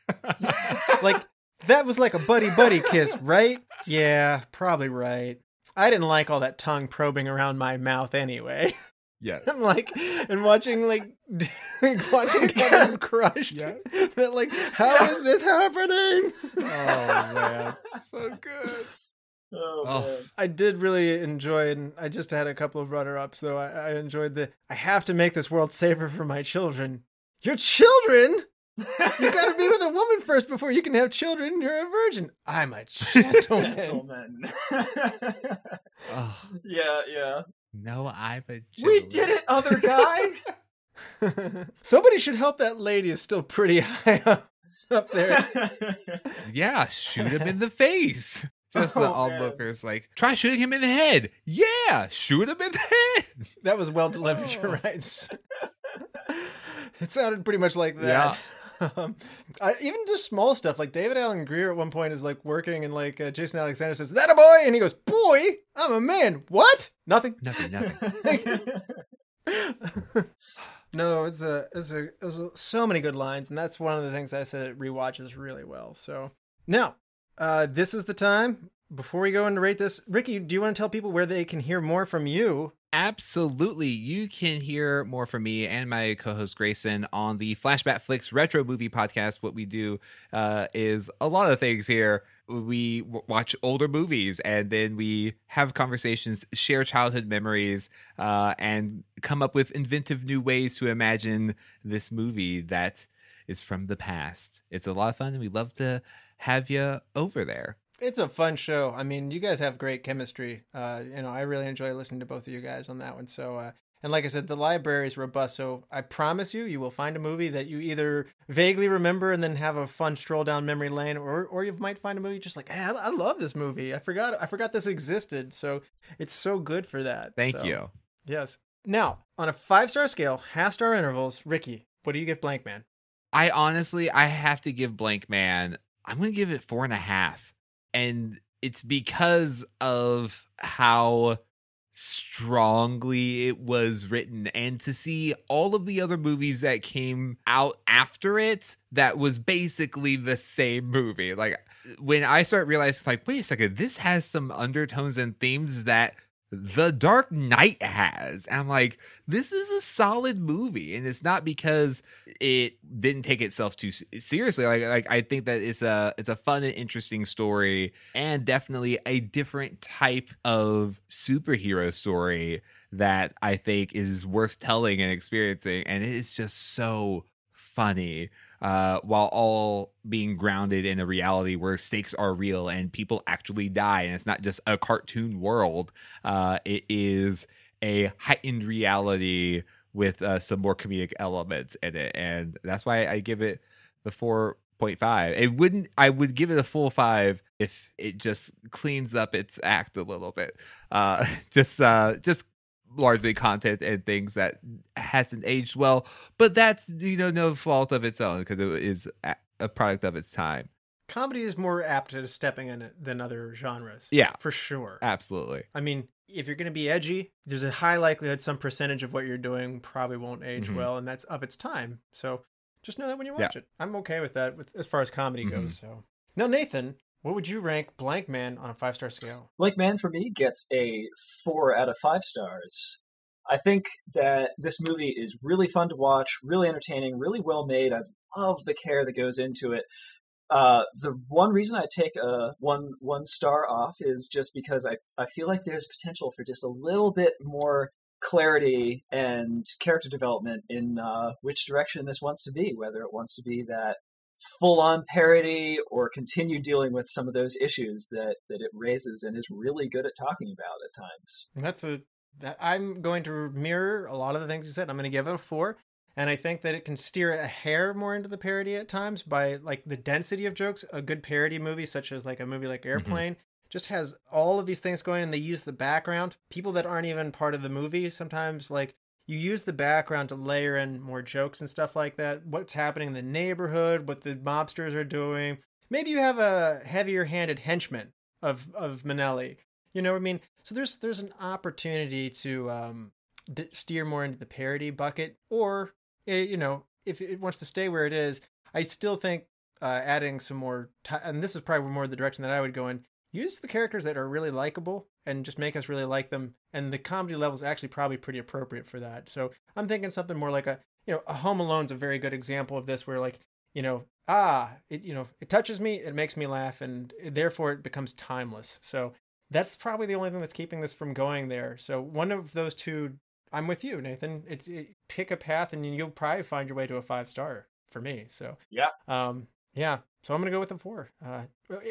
like that was like a buddy buddy kiss, right? Yeah, probably right. I didn't like all that tongue probing around my mouth anyway. Yes. I'm like, and watching like watching Kevin crushed. Yeah. That like, how is this happening? Oh man. So good. Oh, Oh. man. I did really enjoy, and I just had a couple of runner ups though. I, I enjoyed the. I have to make this world safer for my children. Your children? You got to be with a woman first before you can have children. You're a virgin. I'm a gentleman. Gentlemen. Oh, yeah, yeah. no, I'm a We did it, other guy. Somebody should help that lady. Is still pretty high up, up there. Yeah, shoot him in the face. Just the Oh, man. onlookers like, try shooting him in the head. Yeah, shoot him in the head. That was well delivered. You're right. it sounded pretty much like that. Um, I, even just small stuff like David Alan Grier at one point is like working and like uh, Jason Alexander says, "That a boy," and he goes, "Boy, I'm a man." What? Nothing. Nothing, nothing. no, it's a it's a it's a, so many good lines, and that's one of the things I said it rewatches really well. So now, uh, this is the time before we go and rate this. Ricky, do you want to tell people where they can hear more from you? Absolutely. You can hear more from me and my co host Grayson on the Flashback Flicks Retro Movie Podcast. What we do uh, is a lot of things here. We w- watch older movies and then we have conversations, share childhood memories, uh, and come up with inventive new ways to imagine this movie that is from the past. It's a lot of fun and we love to have you over there. It's a fun show. I mean, you guys have great chemistry. Uh, you know, I really enjoy listening to both of you guys on that one. So, uh, and like I said, the library is robust. So I promise you, you will find a movie that you either vaguely remember and then have a fun stroll down memory lane, or or you might find a movie just like, hey, I, I love this movie. I forgot, I forgot this existed. So it's so good for that. Thank So, you. Yes. Now, on a five star scale, half star intervals, Ricky, what do you give Blank Man? I honestly, I have to give Blank Man. I'm gonna give it four and a half, and it's because of how strongly it was written, and to see all of the other movies that came out after it, that was basically the same movie. Like when I start realizing, like, wait a second, this has some undertones and themes that The Dark Knight has. And I'm like, this is a solid movie, and it's not because it didn't take itself too seriously. Like, like I think that it's a it's a fun and interesting story, and definitely a different type of superhero story that I think is worth telling and experiencing, and it is just so funny uh, while all being grounded in a reality where stakes are real and people actually die, and it's not just a cartoon world. Uh, it is a heightened reality with uh, some more comedic elements in it, and that's why I give it the four point five. It wouldn't. I would give it a full five if it just cleans up its act a little bit. Uh, just, uh, just largely content and things that hasn't aged well, but that's you know no fault of its own because it is a product of its time. Comedy is more apt to stepping in it than other genres. Yeah, for sure. Absolutely. I mean, if you're going to be edgy, there's a high likelihood some percentage of what you're doing probably won't age mm-hmm. well, and that's of its time. So just know that when you watch yeah. it. I'm okay with that with as far as comedy mm-hmm. goes. So now, Nathan, what would you rank Blank Man on a five star scale? Blank Man for me gets a four out of five stars. I think that this movie is really fun to watch, really entertaining, really well made. I love the care that goes into it. Uh, the one reason I take a one one star off is just because I I feel like there's potential for just a little bit more clarity and character development in uh, which direction this wants to be, whether it wants to be that full on parody or continue dealing with some of those issues that that it raises and is really good at talking about at times. That's a that I'm going to mirror a lot of the things you said. I'm going to give it a 4 and I think that it can steer a hair more into the parody at times by like the density of jokes. A good parody movie such as like a movie like mm-hmm. Airplane mm-hmm. just has all of these things going and they use the background. People that aren't even part of the movie sometimes like you use the background to layer in more jokes and stuff like that. What's happening in the neighborhood, what the mobsters are doing. Maybe you have a heavier handed henchman of of Minelli. You know what I mean? So there's there's an opportunity to um, d- steer more into the parody bucket, or eh, you know, if it wants to stay where it is, I still think uh, adding some more. T- and this is probably more the direction that I would go in. Use the characters that are really likable and just make us really like them. And the comedy level is actually probably pretty appropriate for that. So I'm thinking something more like a, you know, a Home Alone's a very good example of this, where like, you know, ah, it, you know, it touches me, it makes me laugh, and therefore it becomes timeless. So that's probably the only thing that's keeping this from going there. So one of those two, I'm with you, Nathan. It's it, pick a path, and you'll probably find your way to a five star for me. So yeah, um, yeah. So I'm gonna go with a four. Uh,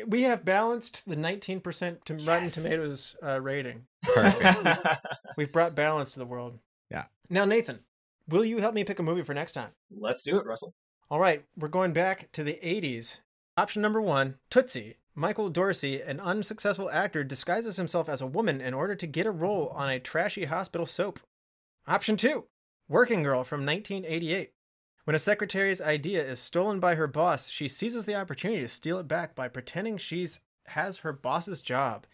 we have balanced the 19% to yes. Rotten Tomatoes uh, rating. Perfect. We've brought balance to the world. Yeah. Now, Nathan, will you help me pick a movie for next time? Let's do it, Russell. All right, we're going back to the 80s. Option number one, Tootsie. Michael Dorsey, an unsuccessful actor, disguises himself as a woman in order to get a role on a trashy hospital soap. Option 2 Working Girl from 1988. When a secretary's idea is stolen by her boss, she seizes the opportunity to steal it back by pretending she's has her boss's job.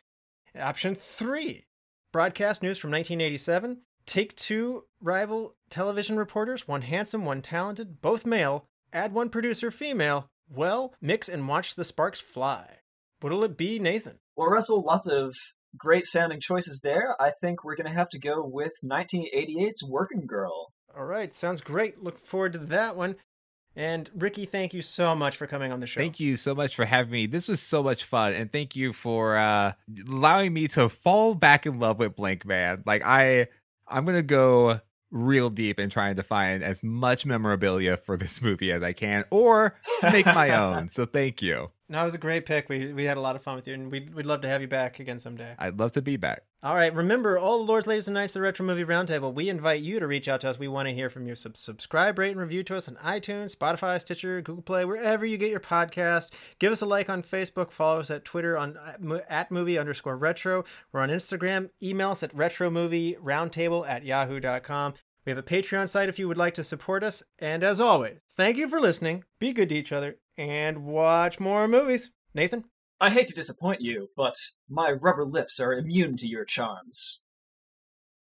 Option 3. Broadcast news from 1987. Take two rival television reporters, one handsome, one talented, both male. Add one producer, female. Well, mix and watch the sparks fly. What'll it be, Nathan? Well, Russell, lots of great sounding choices there. I think we're going to have to go with 1988's Working Girl. All right, sounds great. Look forward to that one. And Ricky, thank you so much for coming on the show. Thank you so much for having me. This was so much fun, and thank you for uh, allowing me to fall back in love with Blank Man. Like I, I'm gonna go real deep in trying to find as much memorabilia for this movie as I can, or make my own. So thank you. No, it was a great pick. We we had a lot of fun with you, and we'd, we'd love to have you back again someday. I'd love to be back. All right. Remember, all the Lords, Ladies, and Knights, of the Retro Movie Roundtable, we invite you to reach out to us. We want to hear from you. Sub- subscribe, rate, and review to us on iTunes, Spotify, Stitcher, Google Play, wherever you get your podcast. Give us a like on Facebook. Follow us at Twitter on at movie underscore retro. We're on Instagram. Email us at retromovieroundtable at yahoo.com. We have a Patreon site if you would like to support us. And as always, thank you for listening. Be good to each other and watch more movies. Nathan? I hate to disappoint you, but my rubber lips are immune to your charms.